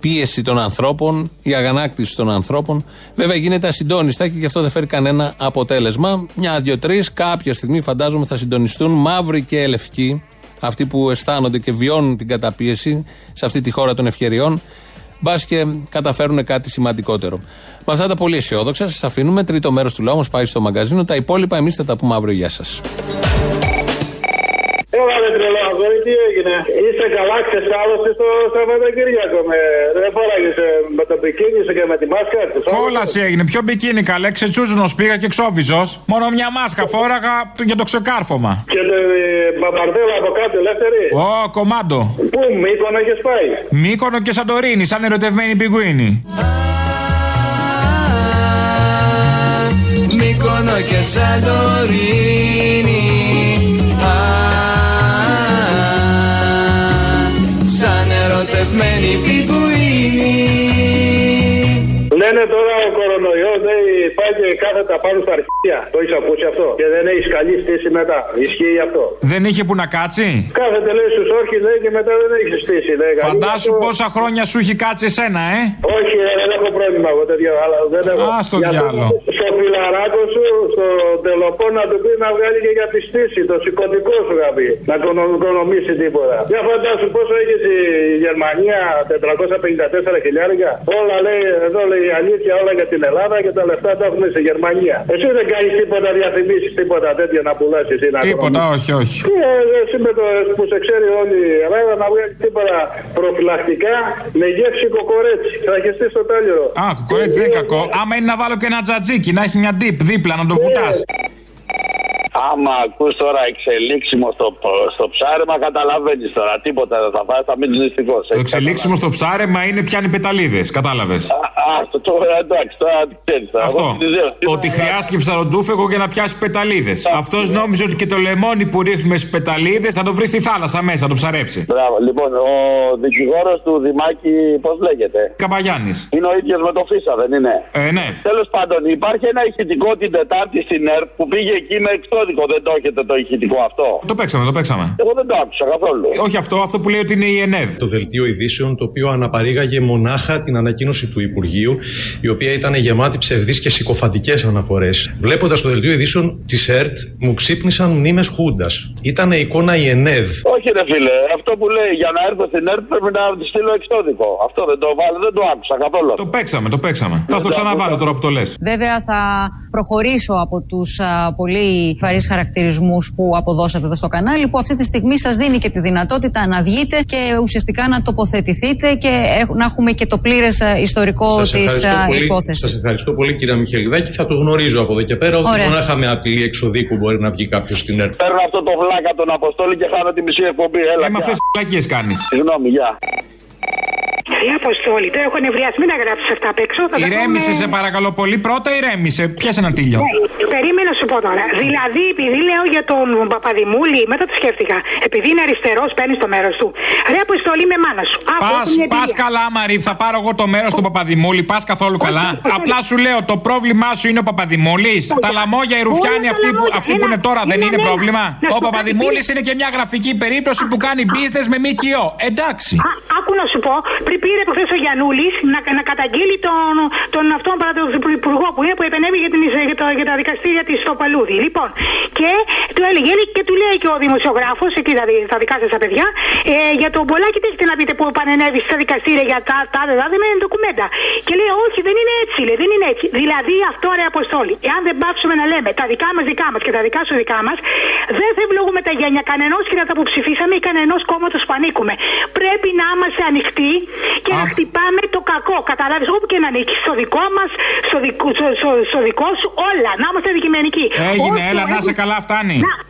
πίεση των ανθρώπων, η αγανάκτηση των ανθρώπων. Βέβαια γίνεται ασυντόνιστα και γι' αυτό δεν φέρει κανένα αποτέλεσμα. Μια, δύο, τρεις, κάποια στιγμή φαντάζομαι θα συντονιστούν μαύροι και λευκοί, αυτοί που αισθάνονται και βιώνουν την καταπίεση σε αυτή τη χώρα των ευκαιριών. Μπας και καταφέρουν κάτι σημαντικότερο. Με αυτά τα πολύ αισιόδοξα, σας αφήνουμε. Τρίτο μέρος του λόγου πάει στο μαγκαζίνο. Τα υπόλοιπα εμείς θα τα πούμε αύριο. Γεια σας. Τι έγινε; Είσαι καλά ξεσάλωση στο Σαββατοκύριακο. Με... Δεν φοράγες ε, με το μπικίνι σου και με τη μάσκα τους. Κόλαση έγινε. Ποιο μπικίνι καλέ, ξετσούζουνο πήγα και ξόβιζος. Μόνο μια μάσκα φόραγα για το ξεκάρφωμα. Και το ε, μπαμπαρδέλα από κάτω ελεύθερη. Ω, κομμάντο. Πού, Μύκονο έχεις πάει; Μύκονο και Σαντορίνη, σαν ερωτευμένη πιγκουίνη. Μύκονο και Σαντορίνη πάει και κάθεται πάνω στα αρχεία. Το έχεις ακούσει αυτό; Και δεν έχεις καλή στήση μετά; Ισχύει αυτό; Δεν είχε που να κάτσει; Κάθεται λέει στους όρχε λέει και μετά δεν έχεις στήση. Λέει, καλή. Φαντάσου Αυτό- πόσα χρόνια σου έχει κάτσει εσένα, ε; Όχι, ε, δεν έχω πρόβλημα εγώ τέτοιο. Αλλά δεν έχω. Α, στο Για το- διάλο. Στο φιλαράκο σου, στο τελοπό να του πει να βγάλει και για τη στήση. Το σηκωτικό σου γαμπή. Να οικονο- οικονομήσει τίποτα. Για φαντάσου πόσο έχει η Γερμανία 454 χιλιάρια. Όλα λέει, εδώ λέει η αλήθεια, όλα για την Ελλάδα και τα λεφτά τα έχουμε στη Γερμανία. Εσύ δεν κάνεις τίποτα διαφημίσεις, τίποτα τέτοια να πουλάς εσύ να Τίποτα, οικονομήσεις. όχι, όχι. Και ε, εσύ με το που σε ξέρει όλη η Ελλάδα να βγάλεις τίποτα προφυλακτικά με γεύση κοκορέτσι. Θα χεστεί στο τέλειρο. Α, κουκορέτσι δεν είναι κακό. Άμα είναι να βάλω και ένα τζατζίκι, να έχει μια ντύπ δίπλα, να το βουτάς. Άμα ακούς τώρα εξελίξιμο στο, στο ψάρεμα, καταλαβαίνεις τώρα. Τίποτα δεν θα φάει, θα μείνεις νηστικός. Το εξελίξιμο στο ψάρεμα είναι πιάνει πεταλίδες, κατάλαβες. Α, το, το, εντάξει, τώρα ξέρεις. Αυτό. Ότι χρειάστηκε ψαροντούφεγο για να πιάσει πεταλίδες. Αυτός νόμιζε ότι και το λεμόνι που ρίχνουμε στις πεταλίδες θα το βρει στη θάλασσα μέσα, θα το ψαρέψει. Μπράβο, λοιπόν, ο δικηγόρος του Δημάκη, πώς λέγεται; Καμπαγιάννης. Είναι ο ίδιος με το Φίσα, δεν είναι; Ε, ναι. Τέλος πάντων, υπάρχει ένα ηχητικό την Τετάρτη στην ΕΡΤ που πήγε εκεί με εξώδικο. Δεν το έχετε το ηχητικό αυτό; Το παίξαμε, το παίξαμε. Εγώ δεν το άκουσα καθόλου. Όχι αυτό, αυτό που λέει ότι είναι η ΕΝΕΔ. Το δελτίο ειδήσεων το οποίο αναπαρήγαγε μονάχα την ανακοίνωση του Υπουργείου, η οποία ήταν γεμάτη ψευδείς και συκοφαντικές αναφορές. Βλέποντας το δελτίο ειδήσεων της ΕΡΤ, μου ξύπνησαν μνήμες Χούντας. Ήταν εικόνα η ΕΝΕΔ. Όχι, ρε φίλε, αυτό που λέει για να έρθω στην ΕΡΤ πρέπει να τη στείλω εξώδικο. Αυτό δεν το βάλω, δεν το άκουσα καθόλου. Το παίξαμε, το παίξαμε. Θα στο ξαναβάλω τώρα που το λες. Βέβαια θα προχωρήσω από τους α, πολύ βαρύς χαρακτηρισμούς που αποδώσατε εδώ στο κανάλι που αυτή τη στιγμή σας δίνει και τη δυνατότητα να βγείτε και ουσιαστικά να τοποθετηθείτε και έχ- να έχουμε και το πλήρες α, ιστορικό Σας της ευχαριστώ, α, πολύ, υπόθεσης. σας ευχαριστώ πολύ κύριε Μιχελιδάκη. Θα το γνωρίζω από εδώ και πέρα. Όχι Ωραία. μονάχα με απειλή εξοδίκου μπορεί να βγει κάποιος στην ΕΡΤ. Παίρνω αυτό το βλάκα τον Αποστόλη και χάνω τη μισή εκπομπή. Έλα, Ε, με γεια. αυτές τις πλακίε κάνεις. Συγγνώμη, γεια. Ρε Αποστόλη, το έχω νευριάσει. Μην αγράψει αυτά απ' έξω. θα τα Ηρέμησε, πούμε- σε παρακαλώ πολύ. Πρώτα ηρέμησε. Πιάσε ένα τίλιο. Ναι, Περίμενα να σου πω τώρα. Δηλαδή, επειδή λέω για τον Παπαδημούλη, μετά το σκέφτηκα. Επειδή είναι αριστερός, παίρνεις το μέρος του. Ρε Αποστολή με μάνας σου. Άκου, Πας έχω μια πας εμπειρία. καλά, Μαρή, θα πάρω εγώ το μέρος του Παπαδημούλη. Πας καθόλου καλά. Απλά σου λέω, το πρόβλημά σου είναι ο Παπαδημούλης. Τα λαμόγια, οι ρουφιάνοι, τα αυτοί που, λαμόγια. αυτοί που είναι Ένα, τώρα δεν ένα, είναι ένα. πρόβλημα. Να σου Ο πω Παπαδημούλης κάτι. είναι και μια γραφική περίπτωση που κάνει business με ΜΚΟ. Εντάξει. Α, άκου να σου πω, πριν πήρε προχθέ ο Γιανούλης να, να καταγγείλει τον, τον αυτόν παρά τον υπουργό που είναι που επενέβη για, την, για, το, για τα δικαστήρια της στο Παλούδι. Λοιπόν, και του έλεγε έλεγε και του λέει και ο δημοσιογράφος, εκεί τα, δι- τα δικά σας τα παιδιά, ε, για τον Πολάκη τι έχετε να πείτε που επανενέβης στα δικαστήρια για τα τα τα δεν είναι ντοκουμέντα. Και λέει, Όχι, δεν είναι έτσι. φίλε, δεν είναι έτσι. Δηλαδή αυτό ρε Αποστόλη. Εάν δεν πάψουμε να λέμε τα δικά μας δικά μας και τα δικά σου δικά μας, δεν θα ευλογούμε τα γένια κανενός κοινότητα που ψηφίσαμε ή κανενός κόμματος που ανήκουμε. Πρέπει να είμαστε ανοιχτοί και να χτυπάμε το κακό. Καταλάβεις όπου και να ανήκει. Στο δικό μας, στο, δικό, στο, στο, στο δικό σου, όλα. Να είμαστε αντικειμενικοί. Έγινε, Όσο έλα, να σε έχουμε- καλά, φτάνει. Να-